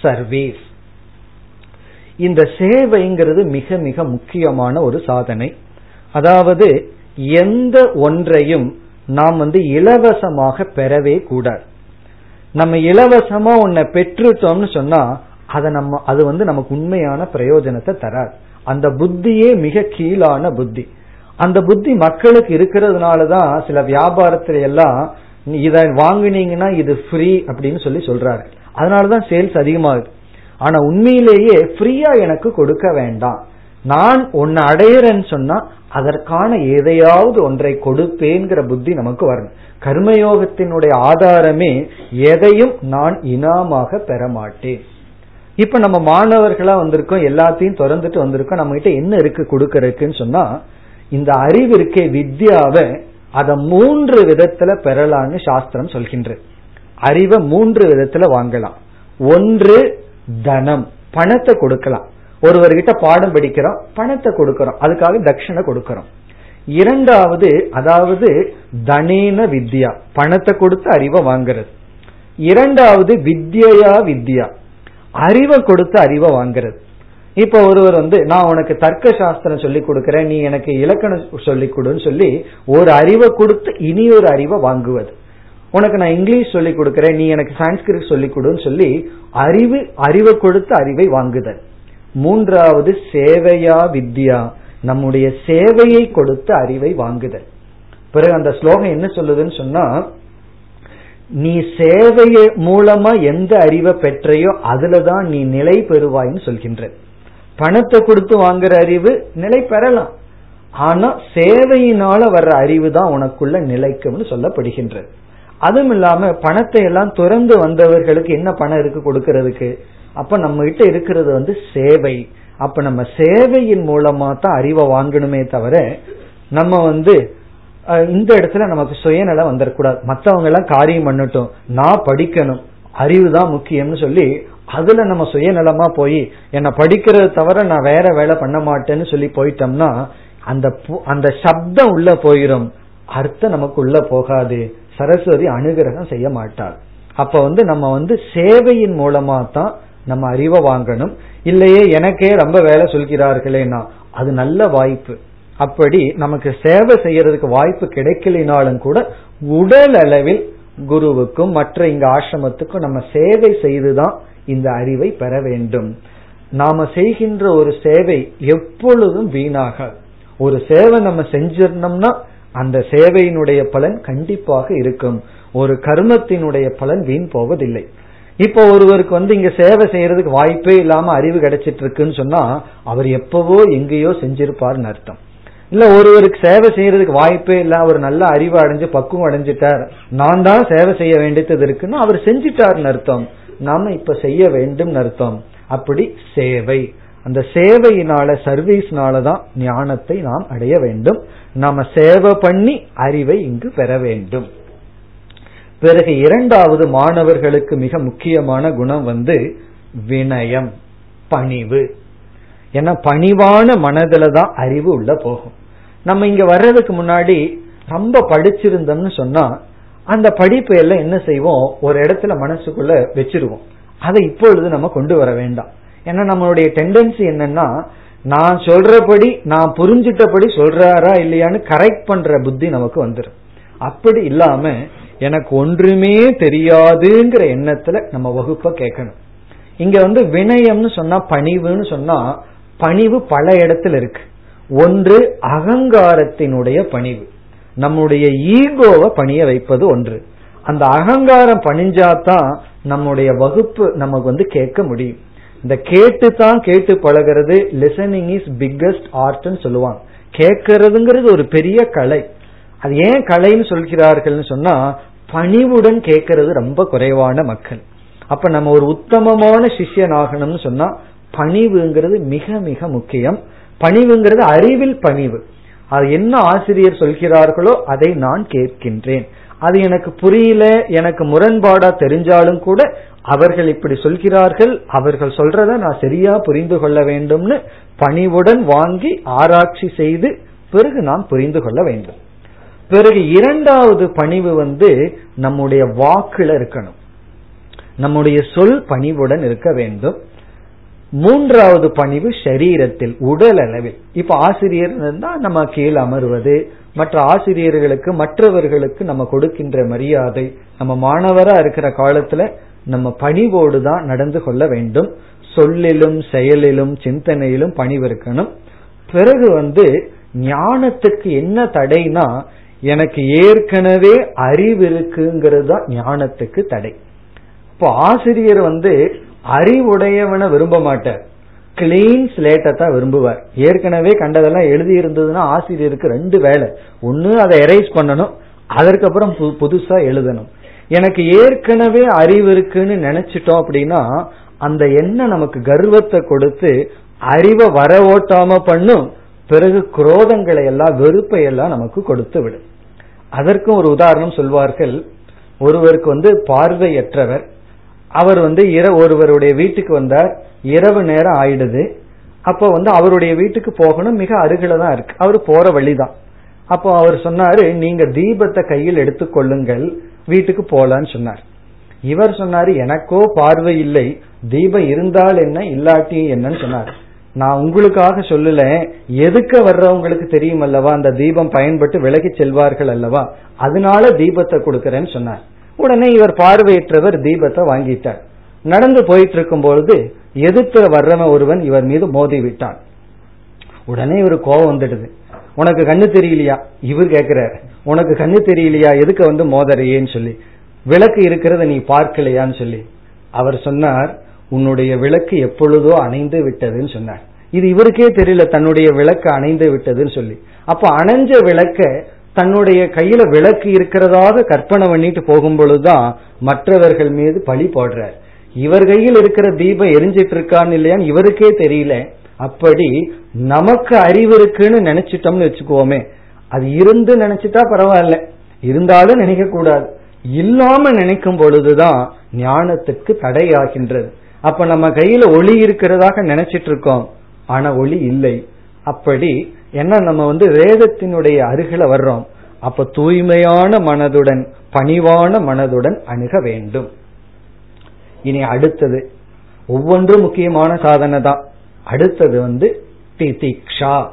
சர்வீஸ். இந்த சேவைங்கிறது மிக மிக முக்கியமான ஒரு சாதனை. அதாவது எந்த ஒன்றையும் நாம் வந்து இலவசமாக பெறவே கூடாது. நம்ம இலவசமா உன்னை பெற்றுட்டோம்னு சொன்னா அதை நம்ம அது வந்து நமக்கு உண்மையான பிரயோஜனத்தை தராது. அந்த புத்தியே மிக கீழான புத்தி. அந்த புத்தி மக்களுக்கு இருக்கிறதுனாலதான் சில வியாபாரத்துல எல்லாம் இதை வாங்கினீங்கன்னா இது ஃப்ரீ அப்படின்னு சொல்லி சொல்றாரு. அதனாலதான் சேல்ஸ் அதிகமாகுது. ஆனா உண்மையிலேயே ஃப்ரீயா எனக்கு கொடுக்க வேண்டாம். நான் ஒன்னு அடையிறேன்னு சொன்னா அதற்கான எதையாவது ஒன்றை கொடுப்பேங்கிற புத்தி நமக்கு வரணும். கர்மயோகத்தினுடைய ஆதாரமே எதையும் நான் இனாமாக பெற மாட்டேன் இப்ப நம்ம மாணவர்களா வந்திருக்கோம் எல்லாத்தையும் திறந்துட்டு வந்திருக்கோம் நம்ம கிட்ட என்ன இருக்கு கொடுக்கறதுக்குன்னு சொன்னா இந்த அறிவு இருக்கே வித்யாவை அதை மூன்று விதத்துல பெறலான்னு சாஸ்திரம் சொல்கின்ற அறிவை மூன்று விதத்துல வாங்கலாம். ஒன்று தனம் பணத்தை கொடுக்கலாம். ஒருவர்கிட்ட பாடம் படிக்கிறோம் பணத்தை கொடுக்கிறோம் அதுக்காக தட்சிணை கொடுக்கிறோம். இரண்டாவது அதாவது தனேன வித்யா பணத்தை கொடுத்து அறிவை வாங்குறது. இரண்டாவது வித்யா வித்யா அறிவை கொடுத்து அறிவை வாங்குறது. இப்ப ஒருவர் வந்து நான் உனக்கு தர்க்க சாஸ்திரம் சொல்லி கொடுக்கறேன் நீ எனக்கு இலக்கணம் சொல்லி கொடுன்னு சொல்லி ஒரு அறிவை கொடுத்து இனி ஒரு அறிவை வாங்குவது. உனக்கு நான் இங்கிலீஷ் சொல்லி கொடுக்கறேன் நீ எனக்கு சான்ஸ்கிரிட் சொல்லி கொடுன்னு சொல்லி அறிவு அறிவை கொடுத்து அறிவை வாங்குதல். மூன்றாவது சேவையா வித்யா. நம்முடைய சேவையை கொடுத்து அறிவை வாங்குதல். பிறகு அந்த ஸ்லோகம் என்ன சொல்லுதுன்னு சொன்னா நீ சேவைய மூலமா எந்த அறிவை பெற்றையோ அதுலதான் நீ நிலை பெறுவாய்ன்னு சொல்கின்ற. பணத்தை கொடுத்து வாங்குற அறிவு நிலை பெறலாம். ஆனா சேவையினால வர்ற அறிவு தான் உனக்குள்ள நிலைக்கும்னு சொல்லப்படுகின்றது. அதுவும் இல்லாம பணத்தை எல்லாம் துறந்து வந்தவர்களுக்கு என்ன பணம் இருக்கு கொடுக்கறதுக்கு? அப்ப நம்ம கிட்ட இருக்கிறது வந்து சேவை. அப்ப நம்ம சேவையின் மூலமா தான் அறிவை வாங்கணுமே தவிர நம்ம வந்து இந்த இடத்துல நமக்கு சுயநலம் வந்துடக்கூடாது மற்றவங்க எல்லாம் காரியம் பண்ணட்டும். நான் படிக்கணும். அறிவு தான் முக்கியம்னு சொல்லி அதுல நம்ம சுயநலமா போய் என்ன படிக்கிறத தவிர நான் வேற வேலை பண்ண மாட்டேன்னு சொல்லி போயிட்டோம்னா அந்த அந்த சப்தம் உள்ள போயிரும். அர்த்தம் நமக்கு உள்ள போகாது. சரஸ்வதி அனுகிரகம் செய்ய மாட்டாள். அப்ப வந்து நம்ம வந்து சேவையின் மூலமா தான் நம்ம அறிவை வாங்கணும். இல்லையே எனக்கே ரொம்ப வேலை சொல்கிறார்களேனா அது நல்ல வாய்ப்பு. அப்படி நமக்கு சேவை செய்யறதுக்கு வாய்ப்பு கிடைக்கலினாலும் கூட உடல் அளவில் குருவுக்கும் மற்ற இங்க ஆசிரமத்துக்கும் நம்ம சேவை செய்துதான் இந்த அறிவை பெற வேண்டும். நாம செய்கின்ற ஒரு சேவை எப்பொழுதும் வீணாக ஒரு சேவை நம்ம செஞ்சிருந்தோம்னா அந்த சேவையினுடைய பலன் கண்டிப்பாக இருக்கும். ஒரு கர்மத்தினுடைய பலன் வீண் போவதில்லை. இப்போ ஒருவருக்கு வந்து இங்க சேவை செய்யறதுக்கு வாய்ப்பே இல்லாம அறிவு கிடைச்சிட்டு இருக்குன்னு சொன்னா அவர் எப்பவோ எங்கேயோ செஞ்சிருப்பார்னு அர்த்தம். இல்ல ஒருவருக்கு சேவை செய்யறதுக்கு வாய்ப்பே இல்ல அவர் நல்ல அறிவு அடைஞ்சு பக்குவம் அடைஞ்சிட்டார் நான் தான் சேவை செய்ய வேண்டியது இருக்குன்னு அவர் செஞ்சிட்டார்னு அர்த்தம். நாம இப்ப செய்ய வேண்டும் அர்த்தம். அப்படி சேவை. அந்த சேவையினால சர்வீஸ்னால தான் ஞானத்தை நாம் அடைய வேண்டும். நாம சேவை பண்ணி அறிவை இங்கு பெற வேண்டும். பிறகு இரண்டாவது மாணவர்களுக்கு மிக முக்கியமான குணம் வந்து வினயம் பணிவு. ஏன்னா பணிவான மனதில தான் அறிவு உள்ள போகும். நம்ம இங்க வர்றதுக்கு முன்னாடி ரொம்ப படிச்சிருந்தோம்னு சொன்னா அந்த படிப்பு எல்லாம் என்ன செய்வோம்? ஒரு இடத்துல மனசுக்குள்ள வச்சிருவோம். அதை இப்பொழுது நம்ம கொண்டு வர வேண்டாம். ஏன்னா நம்மளுடைய டெண்டன்சி என்னன்னா நான் சொல்றபடி நான் புரிஞ்சிட்டபடி சொல்றாரா இல்லையான்னு கரெக்ட் பண்ற புத்தி நமக்கு வந்துடும் அப்படி இல்லாம எனக்கு ஒன்றுமே தெரியாதுங்கிற எண்ணத்துல நம்ம வகுப்ப கேட்கணும். இங்க வந்து வினயம்னு சொன்னா பணிவுன்னு சொன்னா பணிவு பல இடத்துல இருக்கு. ஒன்று அகங்காரத்தினுடைய பணிவு. நம்முடைய ஈகோவை பணிய வைப்பது ஒன்று. அந்த அகங்காரம் பணிஞ்சாதான் நம்முடைய வகுப்பு நமக்கு வந்து கேட்க முடியும். இந்த கேட்டு தான் கேட்டு பழகிறது. லிசனிங் இஸ் பிக்கஸ்ட் ஆர்ட்னு சொல்லுவாங்க. கேட்கறதுங்கிறது ஒரு பெரிய கலை. அது ஏன் கலைன்னு சொல்கிறார்கள்னு சொன்னா பணிவுடன் கேட்கறது ரொம்ப குறைவான மக்கள். அப்ப நம்ம ஒரு உத்தமமான சிஷ்யன் ஆகணும்னு சொன்னா பணிவுங்கிறது மிக மிக முக்கியம். பணிவுங்கிறது அறிவில் பணிவு. அது என்ன ஆசிரியர் சொல்கிறார்களோ அதை நான் கேட்கின்றேன். அது எனக்கு புரியல எனக்கு முரண்பாடா தெரிஞ்சாலும் கூட அவர்கள் இப்படி சொல்கிறார்கள் அவர்கள் சொல்றத நான் சரியா புரிந்து கொள்ள வேண்டும்னு பணிவுடன் வாங்கி ஆராய்ச்சி செய்து பிறகு நாம் புரிந்து கொள்ள வேண்டும். பிறகு இரண்டாவது பணிவு வந்து நம்முடைய வாக்குல இருக்கணும். நம்முடைய சொல் பணிவுடன் இருக்க வேண்டும். மூன்றாவது பணிவு சரீரத்தில் உடல் அளவில். இப்ப ஆசிரியர் இருந்தா நம்ம கீழ் அமர்வது மற்ற ஆசிரியர்களுக்கு மற்றவர்களுக்கு நம்ம கொடுக்கின்ற மரியாதை நம்ம மாணவரா இருக்கிற காலத்துல நம்ம பணிவோடு தான் நடந்து கொள்ள வேண்டும். சொல்லிலும் செயலிலும் சிந்தனையிலும் பணிவு இருக்கணும். பிறகு வந்து ஞானத்துக்கு என்ன தடைனா எனக்கு ஏற்கனவே அறிவு இருக்குங்கிறது தான் ஞானத்துக்கு தடை. இப்போ ஆசிரியர் வந்து அறிவுடையவனை விரும்ப மாட்டார். கிளீன் ஸ்லேட்டை தான் விரும்புவார். ஏற்கனவே கண்டதெல்லாம் எழுதி இருந்ததுன்னா ஆசிரியருக்கு ரெண்டு வேலை. ஒன்னு அதை எரேஸ் பண்ணணும். அதற்கப்புறம் புதுசா எழுதணும். எனக்கு ஏற்கனவே அறிவு இருக்குன்னு நினைச்சிட்டோம் அப்படின்னா அந்த எண்ணம் நமக்கு கர்வத்தை கொடுத்து அறிவை வர ஓட்டாம பண்ணும். பிறகு குரோதங்களை எல்லாம் வெறுப்பை எல்லாம் நமக்கு கொடுத்து விடும். அதற்கும் ஒரு உதாரணம் சொல்வார்கள். ஒருவருக்கு வந்து பார்வையற்றவர். அவர் வந்து ஒருவருடைய வீட்டுக்கு வந்தார். இரவு நேரம் ஆயிடுது. அப்போ வந்து அவருடைய வீட்டுக்கு போகணும். மிக அருகில தான் இருக்கு. அவர் போற வழிதான். அப்போ அவர் சொன்னாரு நீங்க தீபத்தை கையில் எடுத்துக்கொள்ளுங்கள் வீட்டுக்கு போலான்னு சொன்னார். இவர் சொன்னாரு எனக்கோ பார்வை இல்லை. தீபம் இருந்தால் என்ன இல்லாட்டி என்னன்னு சொன்னார். நான் உங்களுக்காக சொல்லல. எதுக்க வர்றவங்களுக்கு தெரியும் அல்லவா? அந்த தீபம் பயன்பட்டு விலகி செல்வார்கள் அல்லவா? அதனால தீபத்தை கொடுக்கறேன்னு சொன்னார். உடனே இவர் பார்வையற்றவர் தீபத்தை வாங்கிட்டார். நடந்து போயிட்டு இருக்கும் பொழுது எதிர்த்து வர்றவன் ஒருவன் இவர் மீது மோதி விட்டான். உடனே இவர் கோபம் வந்துடுது. உனக்கு கண்ணு தெரியலையா? இவர் கேட்கிறார். உனக்கு கண்ணு தெரியலையா? எதுக்கு வந்து மோதறையேன்னு சொல்லி. விளக்கு இருக்கிறத நீ பார்க்கலையான்னு சொல்லி. அவர் சொன்னார் உன்னுடைய விளக்கு எப்பொழுதோ அணைந்து விட்டதுன்னு சொன்னார். இது இவருக்கே தெரியல தன்னுடைய விளக்கு அணைந்து விட்டதுன்னு சொல்லி. அப்ப அணைஞ்ச விளக்க தன்னுடைய கையில விளக்கு இருக்கிறதாக கற்பனை பண்ணிட்டு போகும் பொழுதுதான் மற்றவர்கள் மீது பழி போடுறார். இவர் கையில் இருக்கிற தீபம் எரிஞ்சிட்டு இருக்கான்னு இல்லையான்னு இவருக்கே தெரியல. அப்படி நமக்கு அறிவு இருக்குன்னு நினைச்சிட்டோம்னு வச்சுக்கோமே அது இருந்து நினைச்சிட்டா பரவாயில்ல. இருந்தாலும் நினைக்க கூடாது இல்லாம நினைக்கும் பொழுதுதான் ஞானத்துக்கு தடையாகின்றது. அப்ப நம்ம கையில ஒளி இருக்கிறதாக நினைச்சிட்டு இருக்கோம் ஆனா ஒளி இல்லை. அப்படி ஏன்னா நம்ம வந்து வேதத்தினுடைய அருகில வர்றோம். அப்ப தூய்மையான மனதுடன் பணிவான மனதுடன் அணுக வேண்டும். இனி அடுத்தது ஒவ்வொன்றும் முக்கியமான சாதனை தான். அடுத்தது வந்து திதிக்ஷா.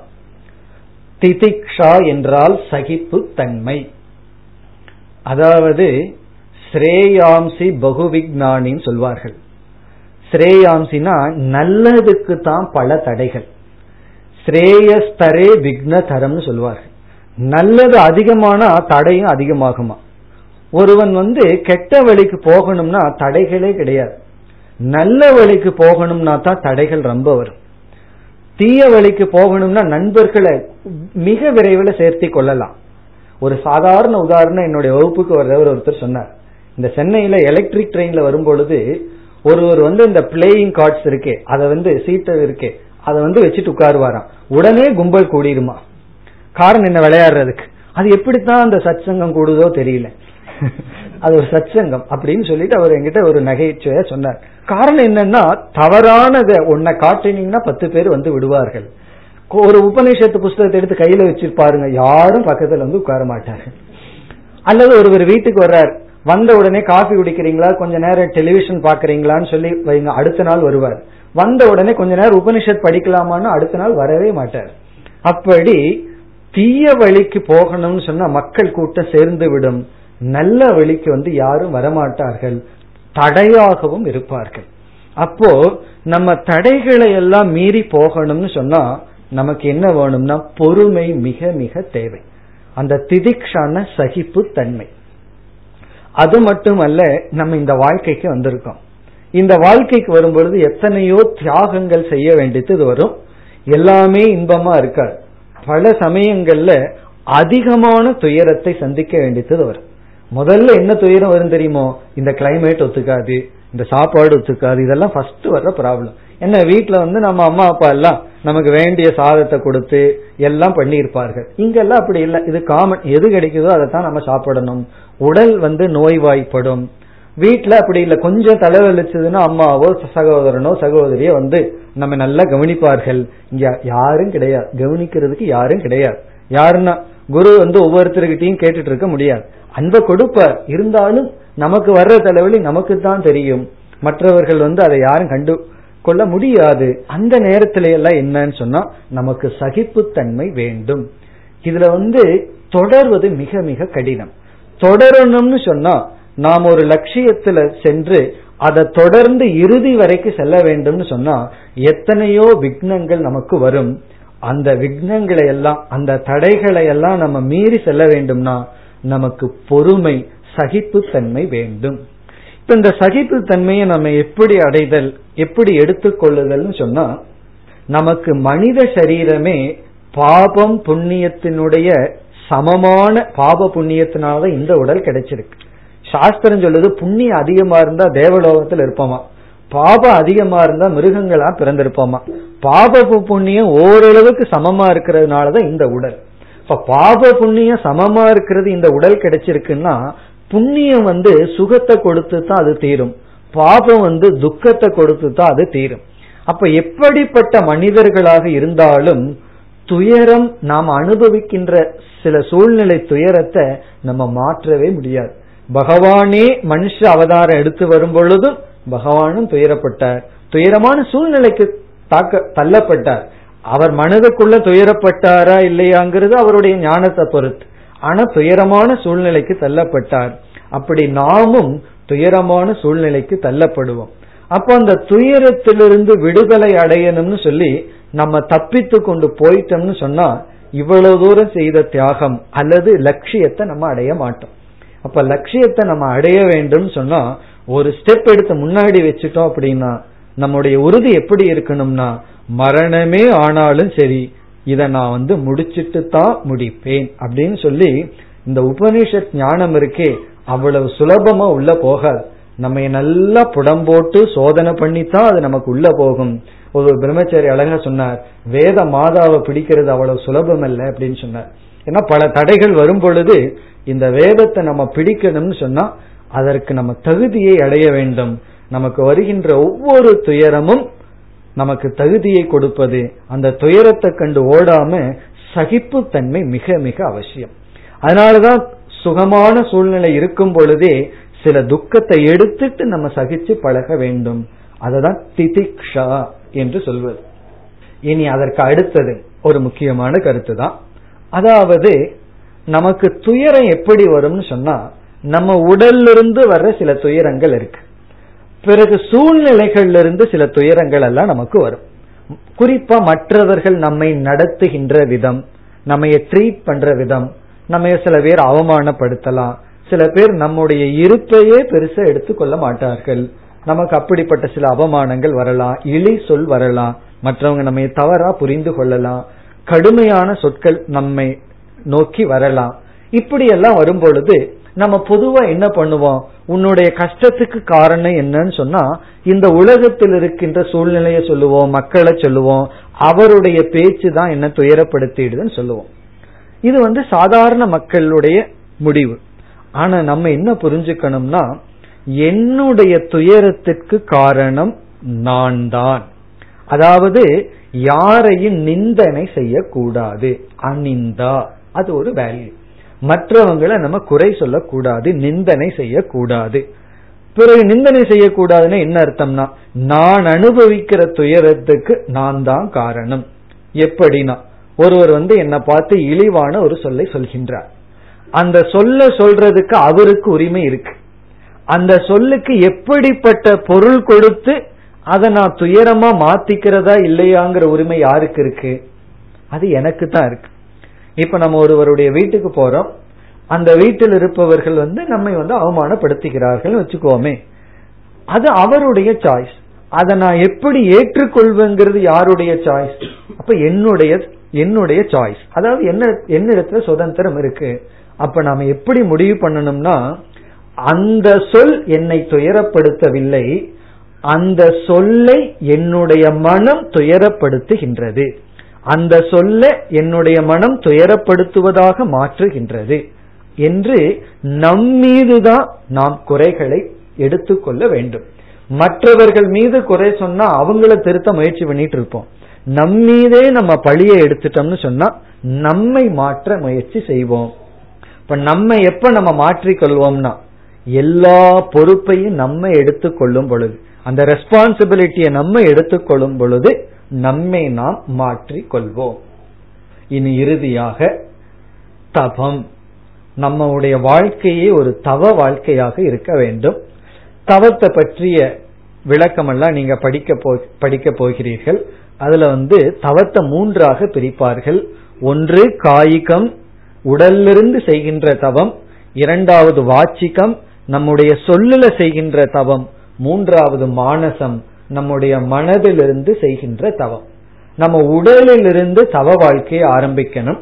திதிக்ஷா என்றால் சகிப்பு தன்மை. அதாவது ஸ்ரேயாம்சி பகுவிக்னானின்னு சொல்வார்கள். ஸ்ரேயாம்சினா நல்லதுக்கு தான் பல தடைகள். ஸ்ரேயஸ்தரே விக்னதரம்னு சொல்லுவார்கள் நல்லது அதிகமானா தடையும் அதிகமாகுமா? ஒருவன் வந்து கெட்ட வழிக்கு போகணும்னா தடைகளே கிடையாது. நல்ல வழிக்கு போகணும்னா தான் தடைகள் ரொம்ப வரும். தீய வழிக்கு போகணும்னா நண்பர்களை மிக விரைவில் சேர்த்தி கொள்ளலாம். ஒரு சாதாரண உதாரணம் என்னுடைய வகுப்புக்கு வர்றவர் ஒருத்தர் சொன்னார். இந்த சென்னையில எலக்ட்ரிக் ட்ரெயின்ல வரும்பொழுது ஒருவர் வந்து இந்த பிளேயிங் கார்ட்ஸ் இருக்கே அதை வந்து சீட்டை இருக்கே அதை வந்து வச்சுட்டு உட்காருவாராம். உடனே கும்பல் கூடிருமா? காரணம் என்ன விளையாடுறதுக்கு? அது எப்படித்தான் அந்த சத்சங்கம் கூடுதோ தெரியல. அது ஒரு சத்சங்கம் அப்படின்னு சொல்லிட்டு அவர் என்கிட்ட ஒரு நகைச்சுவையா சொன்னார். காரணம் என்னன்னா தவறானதை உன்னை காட்டினீங்கன்னா பத்து பேர் வந்து விடுவார்கள். ஒரு உபநிஷத்து புஸ்தகத்தை எடுத்து கையில வச்சிருப்பாருங்க. யாரும் பக்கத்துல வந்து உட்கார மாட்டார்கள் அல்லது ஒருவர் வீட்டுக்கு வர்றார். வந்த உடனே காஃபி குடிக்கிறீங்களா? கொஞ்ச நேரம் டெலிவிஷன் பாக்குறீங்களான்னு சொல்லி வைங்க அடுத்த நாள் வருவார். வந்த உடனே கொஞ்ச நேரம் உபனிஷத் படிக்கலாமான்னு அடுத்த நாள் வரவே மாட்டார். அப்படி தீய வழிக்கு போகணும்னு சொன்னா மக்கள் கூட்டம் சேர்ந்து விடும். நல்ல வழிக்கு வந்து யாரும் வரமாட்டார்கள். தடையாகவும் இருப்பார்கள். அப்போ நம்ம தடைகளை எல்லாம் மீறி போகணும்னு சொன்னா நமக்கு என்ன வேணும்னா பொறுமை மிக மிக தேவை. அந்த திதிக்ஷான சகிப்பு தன்மை அது மட்டுமல்ல நம்ம இந்த வாழ்க்கைக்கு வந்திருக்கோம். இந்த வாழ்க்கைக்கு வரும்பொழுது எத்தனையோ தியாகங்கள் செய்ய வேண்டியது வரும். எல்லாமே இன்பமா இருக்காது. பல சமயங்கள்ல அதிகமான துயரத்தை சந்திக்க வேண்டியது வரும். முதல்ல என்ன துயரம் வரும் தெரியுமோ? இந்த கிளைமேட் ஒத்துக்காது இந்த சாப்பாடு ஒத்துக்காது இதெல்லாம் ஃபர்ஸ்ட் வர்ற ப்ராப்ளம் என்ன வீட்டுல வந்து நம்ம அம்மா அப்பா எல்லாம் நமக்கு வேண்டிய சாதத்தை கொடுத்து எல்லாம் பண்ணியிருப்பார்கள். இங்கெல்லாம் அப்படி இல்லை. இது காமன் எது கிடைக்குதோ அதை தான் நம்ம சாப்பிடணும். உடல் வந்து நோய்வாய்ப்படும். வீட்டுல அப்படி இல்லை. கொஞ்சம் தலைவலிச்சதுன்னா அம்மாவோ சகோதரனோ சகோதரியோ வந்து நம்ம நல்லா கவனிப்பார்கள். இங்க யாரும் கிடையாது. கவனிக்கிறதுக்கு யாரும் கிடையாது. யாருன்னா குரு வந்து ஒவ்வொருத்தருக்கிட்டையும் கேட்டுட்டு இருக்க முடியாது. அன்பை கொடுப்பார். இருந்தாலும் நமக்கு வர்ற தலைவலி நமக்கு தான் தெரியும். மற்றவர்கள் வந்து அதை யாரும் கண்டு கொள்ள முடியாது. அந்த நேரத்தில எல்லாம் என்னன்னு சொன்னா நமக்கு சகிப்புத்தன்மை வேண்டும். இதுல வந்து தொடர்வது மிக மிக கடினம். தொடரணும்னு சொன்னா நாம் ஒரு லட்சியத்துல சென்று அதை தொடர்ந்து இறுதி வரைக்கும் செல்ல வேண்டும்னு சொன்னா எத்தனையோ விக்னங்கள் நமக்கு வரும். அந்த விக்னங்களை எல்லாம் அந்த தடைகளை எல்லாம் நம்ம மீறி செல்ல வேண்டும்னா நமக்கு பொறுமை சகிப்புத்தன்மை வேண்டும். இப்ப இந்த சகிப்புத்தன்மையை நம்ம எப்படி அடைதல் எப்படி எடுத்துக்கொள்ளுதல் சொன்னா நமக்கு மனித சரீரமே பாபம் புண்ணியத்தினுடைய சமமான பாப புண்ணியத்தினால இந்த உடல் கிடைச்சிருக்கு. சாஸ்திரம் சொல்லுது புண்ணியம் அதிகமா இருந்தா தேவலோகத்தில் இருப்போமா? பாபம் அதிகமா இருந்தா மிருகங்களா பிறந்திருப்போமா? பாப புண்ணியம் ஓரளவுக்கு சமமா இருக்கிறதுனாலதான் இந்த உடல். இப்ப பாப புண்ணியம் சமமா இருக்கிறது இந்த உடல் கிடைச்சிருக்குன்னா புண்ணியம் வந்து சுகத்தை கொடுத்து தான் அது தீரும். பாபம் வந்து துக்கத்தை கொடுத்து தான் அது தீரும். அப்ப எப்படிப்பட்ட மனிதர்களாக இருந்தாலும் துயரம் நாம் அனுபவிக்கின்ற சில சூழ்நிலை துயரத்தை நம்ம மாற்றவே முடியாது. பகவானே மனுஷ அவதாரம் எடுத்து வரும் பொழுதும் பகவானும் துயரப்பட்டார். துயரமான சூழ்நிலைக்கு தாக்க தள்ளப்பட்டார். அவர் மனதுக்குள்ள துயரப்பட்டாரா இல்லையாங்கிறது அவருடைய ஞானத்தை பொறுத்து. ஆனா துயரமான சூழ்நிலைக்கு தள்ளப்பட்டார். அப்படி நாமும் துயரமான சூழ்நிலைக்கு தள்ளப்படுவோம். அப்ப அந்த துயரத்திலிருந்து விடுதலை அடையணும்னு சொல்லி நம்ம தப்பித்து கொண்டு போயிட்டோம்னு சொன்னா இவ்வளவு தூரம் செய்த தியாகம் அல்லது லட்சியத்தை நம்ம அடைய மாட்டோம். அப்ப லட்சியத்தை நம்ம அடைய வேண்டும் சொன்னா ஒரு ஸ்டெப் எடுத்து முன்னாடி வச்சுட்டோம் அப்படின்னா நம்முடைய உறுதி எப்படி இருக்கணும்னா மரணமே ஆனாலும் சரி இத நான் வந்து முடிச்சிட்டு தான் முடிப்பேன் அப்படின்னு சொல்லி இந்த உபனிஷத் ஞானம் இருக்கே அவ்வளவு சுலபமா உள்ள போகாது. நம்ம நல்லா புடம் போட்டு சோதனை பண்ணித்தான் அது நமக்கு உள்ள போகும். ஒரு பிரம்மச்சாரி அழகா சொன்னார் வேத மாதாவை பிடிக்கிறது அவ்வளவு சுலபம் அல்ல அப்படின்னு சொன்னார். ஏன்னா பல தடைகள் வரும் பொழுது இந்த வேதத்தை நம்ம பிடிக்கணும்னு சொன்னா அதற்கு நம்ம தகுதியை அடைய வேண்டும். நமக்கு வருகின்ற ஒவ்வொரு துயரமும் நமக்கு தகுதியை கொடுப்பது அந்த துயரத்தை கண்டு ஓடாம சகிப்புத்தன்மை மிக மிக அவசியம். அதனாலதான் சுகமான சூழ்நிலை இருக்கும் பொழுதே சில துக்கத்தை எடுத்துட்டு நம்ம சகிச்சு பழக வேண்டும். அததான் திதிக்ஷா என்று சொல்வது. இனி அதற்கு அடுத்தது ஒரு முக்கியமான கருத்து தான் அதாவது நமக்கு துயரம் எப்படி வரும்னு சொன்னா நம்ம உடல்லிருந்து வர்ற சில துயரங்கள் இருக்கு. பிறகு சூழ்நிலைகள்ல இருந்து சில துயரங்கள் எல்லாம் நமக்கு வரும். குறிப்பா மற்றவர்கள் நம்மை நடத்துகின்ற விதம் நம்ம ட்ரீட் பண்ற விதம் நம்ம சில பேர் அவமானப்படுத்தலாம் சில பேர் நம்முடைய இருப்பையே பெருசா எடுத்துக்கொள்ள மாட்டார்கள். நமக்கு அப்படிப்பட்ட சில அவமானங்கள் வரலாம் இழி சொல் வரலாம் மற்றவங்க நம்ம தவறா புரிந்து கொள்ளலாம் கடுமையான சொற்கள் நம்மை நோக்கி வரலாம். இப்படி எல்லாம் வரும் பொழுது நம்ம பொதுவா என்ன பண்ணுவோம்? உன்னுடைய கஷ்டத்துக்கு காரணம் என்னன்னு சொன்னா இந்த உலகத்தில் இருக்கின்ற சூழ்நிலையை சொல்லுவோம் மக்களை சொல்லுவோம் அவருடைய பேச்சு தான் என்ன துயரப்படுத்திடுதுன்னு சொல்லுவோம். இது வந்து சாதாரண மக்களுடைய முடிவு. ஆனா நம்ம என்ன புரிஞ்சுக்கணும்னா என்னுடைய துயரத்திற்கு காரணம் நான் தான் அதாவது யாரையும் நிந்தனை செய்யக்கூடாது. அனிந்தா அது ஒரு வேல்யூ மற்றவங்களை நம்ம குறை சொல்லக்கூடாது நிந்தனை செய்யக்கூடாது. பிறகு நிந்தனை செய்யக்கூடாதுன்னு என்ன அர்த்தம்னா நான் அனுபவிக்கிற துயரத்துக்கு நான் தான் காரணம். எப்படின்னா ஒருவர் வந்து என்னை பார்த்து இழிவான ஒரு சொல்லை சொல்கின்றார். அந்த சொல்ல சொல்றதுக்கு அவருக்கு உரிமை இருக்கு. அந்த சொல்லுக்கு எப்படிப்பட்ட பொருள் கொடுத்து அதை நான் துயரமா மாத்திக்கிறதா இல்லையாங்கிற உரிமை யாருக்கு இருக்கு? அது எனக்கு தான் இருக்கு. இப்ப நம்ம ஒருவருடைய வீட்டுக்கு போறோம். அந்த வீட்டில் இருப்பவர்கள் வந்து நம்மை வந்து அவமானப்படுத்துகிறார்கள் வச்சுக்கோமே. அது அவருடைய சாய்ஸ் அதை நான் எப்படி ஏற்றுக்கொள்வேங்கிறது யாருடைய சாய்ஸ் அப்ப என்னுடைய என்னுடைய சாய்ஸ் அதாவது என்ன என்னிடத்துல சுதந்திரம் இருக்கு. அப்ப நாம எப்படி முடிவு பண்ணணும்னா அந்த சொல் என்னை துயரப்படுத்தவில்லை. அந்த சொல்லை என்னுடைய மனம் துயரப்படுத்துகின்றது. அந்த சொல்ல என்னுடைய மனம் துயரப்படுத்துவதாக மாற்றுகின்றது என்று நம்மீதுதான் நாம் குறைகளை எடுத்துக்கொள்ள வேண்டும். மற்றவர்கள் மீது குறை சொன்னா அவங்கள திருத்த முயற்சி பண்ணிட்டு இருப்போம். நம்மீதே நம்ம பழிய எடுத்துட்டோம்னு சொன்னா நம்மை மாற்ற முயற்சி செய்வோம். இப்ப நம்ம எப்ப நம்ம மாற்றிக்கொள்வோம்னா எல்லா பொறுப்பையும் நம்ம எடுத்துக்கொள்ளும் பொழுது அந்த ரெஸ்பான்சிபிலிட்டியை நம்ம எடுத்துக்கொள்ளும் பொழுது நம்மை நாம் மாற்றிக் கொள்வோம் இனி இறுதியாக தபம். நம்முடைய வாழ்க்கையே ஒரு தவ வாழ்க்கையாக இருக்க வேண்டும். தவத்தை பற்றிய விளக்கமெல்லாம் நீங்க படிக்க போ படிக்க போகிறீர்கள். அதுல வந்து தவத்தை மூன்றாக பிரிப்பார்கள். ஒன்று காய்கம். உடலிலிருந்து செய்கின்ற தவம். இரண்டாவது வாச்சிக்கம் நம்முடைய சொல்லுல செய்கின்ற தவம். மூன்றாவது மானசம். நம்முடைய மனதிலிருந்து செய்கின்ற தவம். நம்ம உடலிலிருந்து தவ வாழ்க்கையை ஆரம்பிக்கணும்.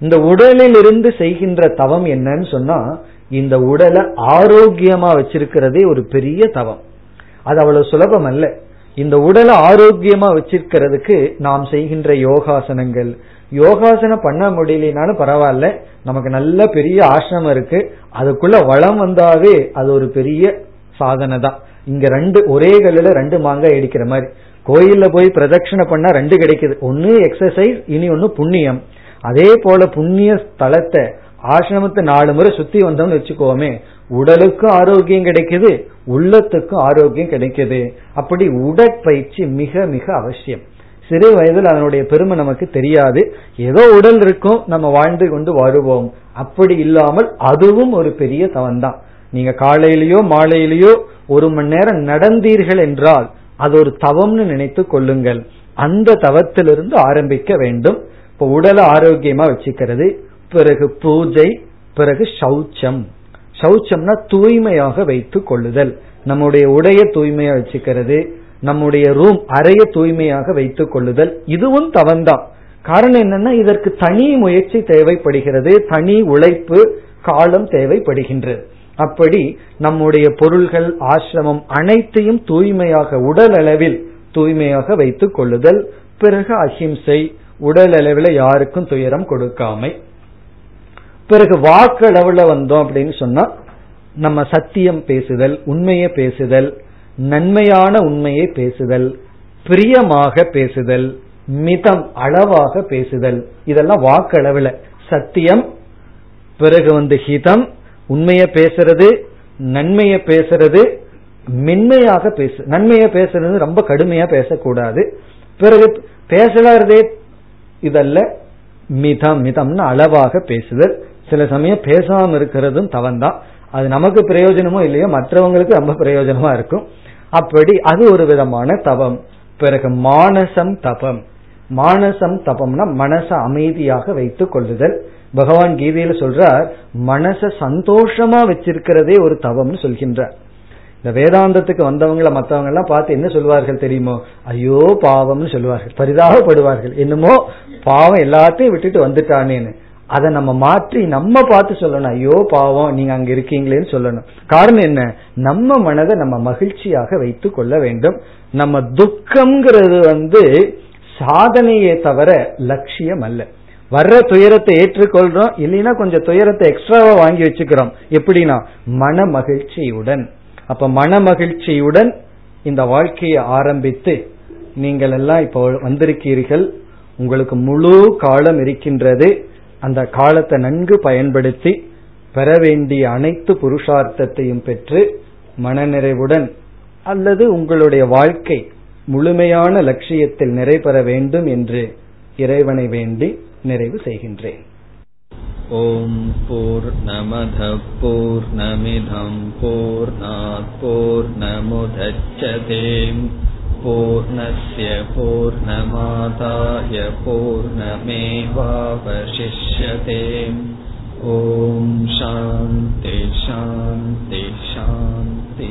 இந்த உடலில் இருந்து செய்கின்ற தவம் என்னன்னு சொன்னா இந்த உடலை ஆரோக்கியமா வச்சிருக்கிறதே ஒரு பெரிய தவம். அது அவ்வளவு சுலபம் அல்ல. இந்த உடலை ஆரோக்கியமா வச்சிருக்கிறதுக்கு நாம் செய்கின்ற யோகாசனங்கள். யோகாசனம் பண்ண முடியலனாலும் பரவாயில்ல. நமக்கு நல்ல பெரிய ஆசிரமம் இருக்கு. அதுக்குள்ள வளம் வந்தாவே அது ஒரு பெரிய சாதனை தான். இங்க ரெண்டு ஒரே கல்லுல ரெண்டு மாங்காய் அடிக்கிற மாதிரி. கோயில்ல போய் பிரதட்சணை பண்ணா ரெண்டு கிடைக்குது. ஒன்னு எக்ஸசைஸ் இனி ஒன்னு புண்ணியம். அதே போல புண்ணிய ஸ்தலத்தை ஆசிரமத்தை நாலு முறை சுத்தி வந்தோம்னு வச்சுக்கோமே உடலுக்கும் ஆரோக்கியம் கிடைக்குது உள்ளத்துக்கும் ஆரோக்கியம் கிடைக்குது. அப்படி உடற்பயிற்சி மிக மிக அவசியம். சிறு வயதில் அதனுடைய பெருமை நமக்கு தெரியாது. ஏதோ உடல் இருக்கும் நம்ம வாழ்ந்து கொண்டு வருவோம். அப்படி இல்லாமல் அதுவும் ஒரு பெரிய தவன் தான் நீங்க காலையிலயோ மாலையிலயோ ஒரு மணி நேரம் நடந்தீர்கள் என்றால் அது ஒரு தவம்னு நினைத்து கொள்ளுங்கள். அந்த தவத்திலிருந்து ஆரம்பிக்க வேண்டும். இப்ப உடலை ஆரோக்கியமா வச்சுக்கிறது. பிறகு பூஜை பிறகு சௌச்சம் சௌச்சம்னா தூய்மையாக வைத்துக் கொள்ளுதல். நம்முடைய உடைய தூய்மையா வச்சுக்கிறது. நம்முடைய ரூம் அறைய தூய்மையாக வைத்துக் கொள்ளுதல். இதுவும் தவந்தான் காரணம் என்னன்னா இதற்கு தனி முயற்சி தேவைப்படுகிறது. தனி உழைப்பு காலம் தேவைப்படுகின்றது. அப்படி நம்முடைய பொருள்கள் ஆசிரமம் அனைத்தையும் தூய்மையாக உடல் அளவில் தூய்மையாக வைத்துக் கொள்ளுதல் பிறகு அஹிம்சை உடல் அளவில் யாருக்கும் துயரம் கொடுக்காமை. பிறகு வாக்களவுல வந்தோம் அப்படின்னு சொன்னா நம்ம சத்தியம் பேசுதல் உண்மையை பேசுதல் நன்மையான உண்மையை பேசுதல் பிரியமாக பேசுதல் மிதம் அளவாக பேசுதல் இதெல்லாம் வாக்களவுல சத்தியம் பிறகு வந்து ஹிதம் உண்மைய பேசுறது நன்மைய பேசுறது மென்மையாக பேசு நன்மைய பேசுறது ரொம்ப கடுமையா பேசக்கூடாது. பிறகு பேசுறதே இதல்ல மிதம் மிதம்னு அளவாக பேசுதல். சில சமயம் பேசாம இருக்கிறதும் தவந்தான். அது நமக்கு பிரயோஜனமோ இல்லையோ மற்றவங்களுக்கு ரொம்ப பிரயோஜனமா இருக்கும். அப்படி அது ஒரு விதமான தவம். பிறகு மானசம் தபம். மானசம் தபம்னா மனச அமைதியாக வைத்துக் கொள்ளுதல். பகவான் கீதையில சொல்றார் மனச சந்தோஷமா வச்சிருக்கிறதே ஒரு தவம்னு சொல்கின்றார். இந்த வேதாந்தத்துக்கு வந்தவங்கள மற்றவங்க எல்லாம் பார்த்து என்ன சொல்வார்கள் தெரியுமோ? ஐயோ பாவம்னு சொல்லுவார்கள் பரிதாபப்படுவார்கள். என்னமோ பாவம் எல்லாத்தையும் விட்டுட்டு வந்துட்டானேன்னு. அதை நம்ம மாற்றி நம்ம பார்த்து சொல்லணும். ஐயோ பாவம் நீங்க அங்க இருக்கீங்களேன்னு சொல்லணும். காரணம் என்ன? நம்ம மனதை நம்ம மகிழ்ச்சியாக வைத்து கொள்ள வேண்டும். நம்ம துக்கம்ங்கிறது வந்து சாதனையே தவிர லட்சியம் அல்ல. வர்ற துயரத்தை ஏற்றுக்கொள்றோம். இல்லைன்னா கொஞ்சம் துயரத்தை எக்ஸ்ட்ராவா வாங்கி வச்சுக்கிறோம். எப்படின்னா மன மகிழ்ச்சியுடன். அப்ப மன மகிழ்ச்சியுடன் இந்த வாழ்க்கையை ஆரம்பித்து நீங்கள் எல்லாம் இப்போ வந்திருக்கீர்கள். உங்களுக்கு முழு காலம் இருக்கின்றது. அந்த காலத்தை நன்கு பயன்படுத்தி பெற வேண்டிய அனைத்து புருஷார்த்தத்தையும் பெற்று மனநிறைவுடன் அல்லது உங்களுடைய வாழ்க்கை முழுமையான லட்சியத்தில் நிறைபெற வேண்டும் என்று இறைவனை வேண்டி நிறைவு செய்கின்றேன். ஓம் போர் நமத போர் நமிதம் போர் போர் நமுதச்சதேம் பூர்ணய பூர்ணமாதாய பூர்ணமேவாவசிஷ்யதேம். ஓம் சாந்தி சாந்தி சாந்தி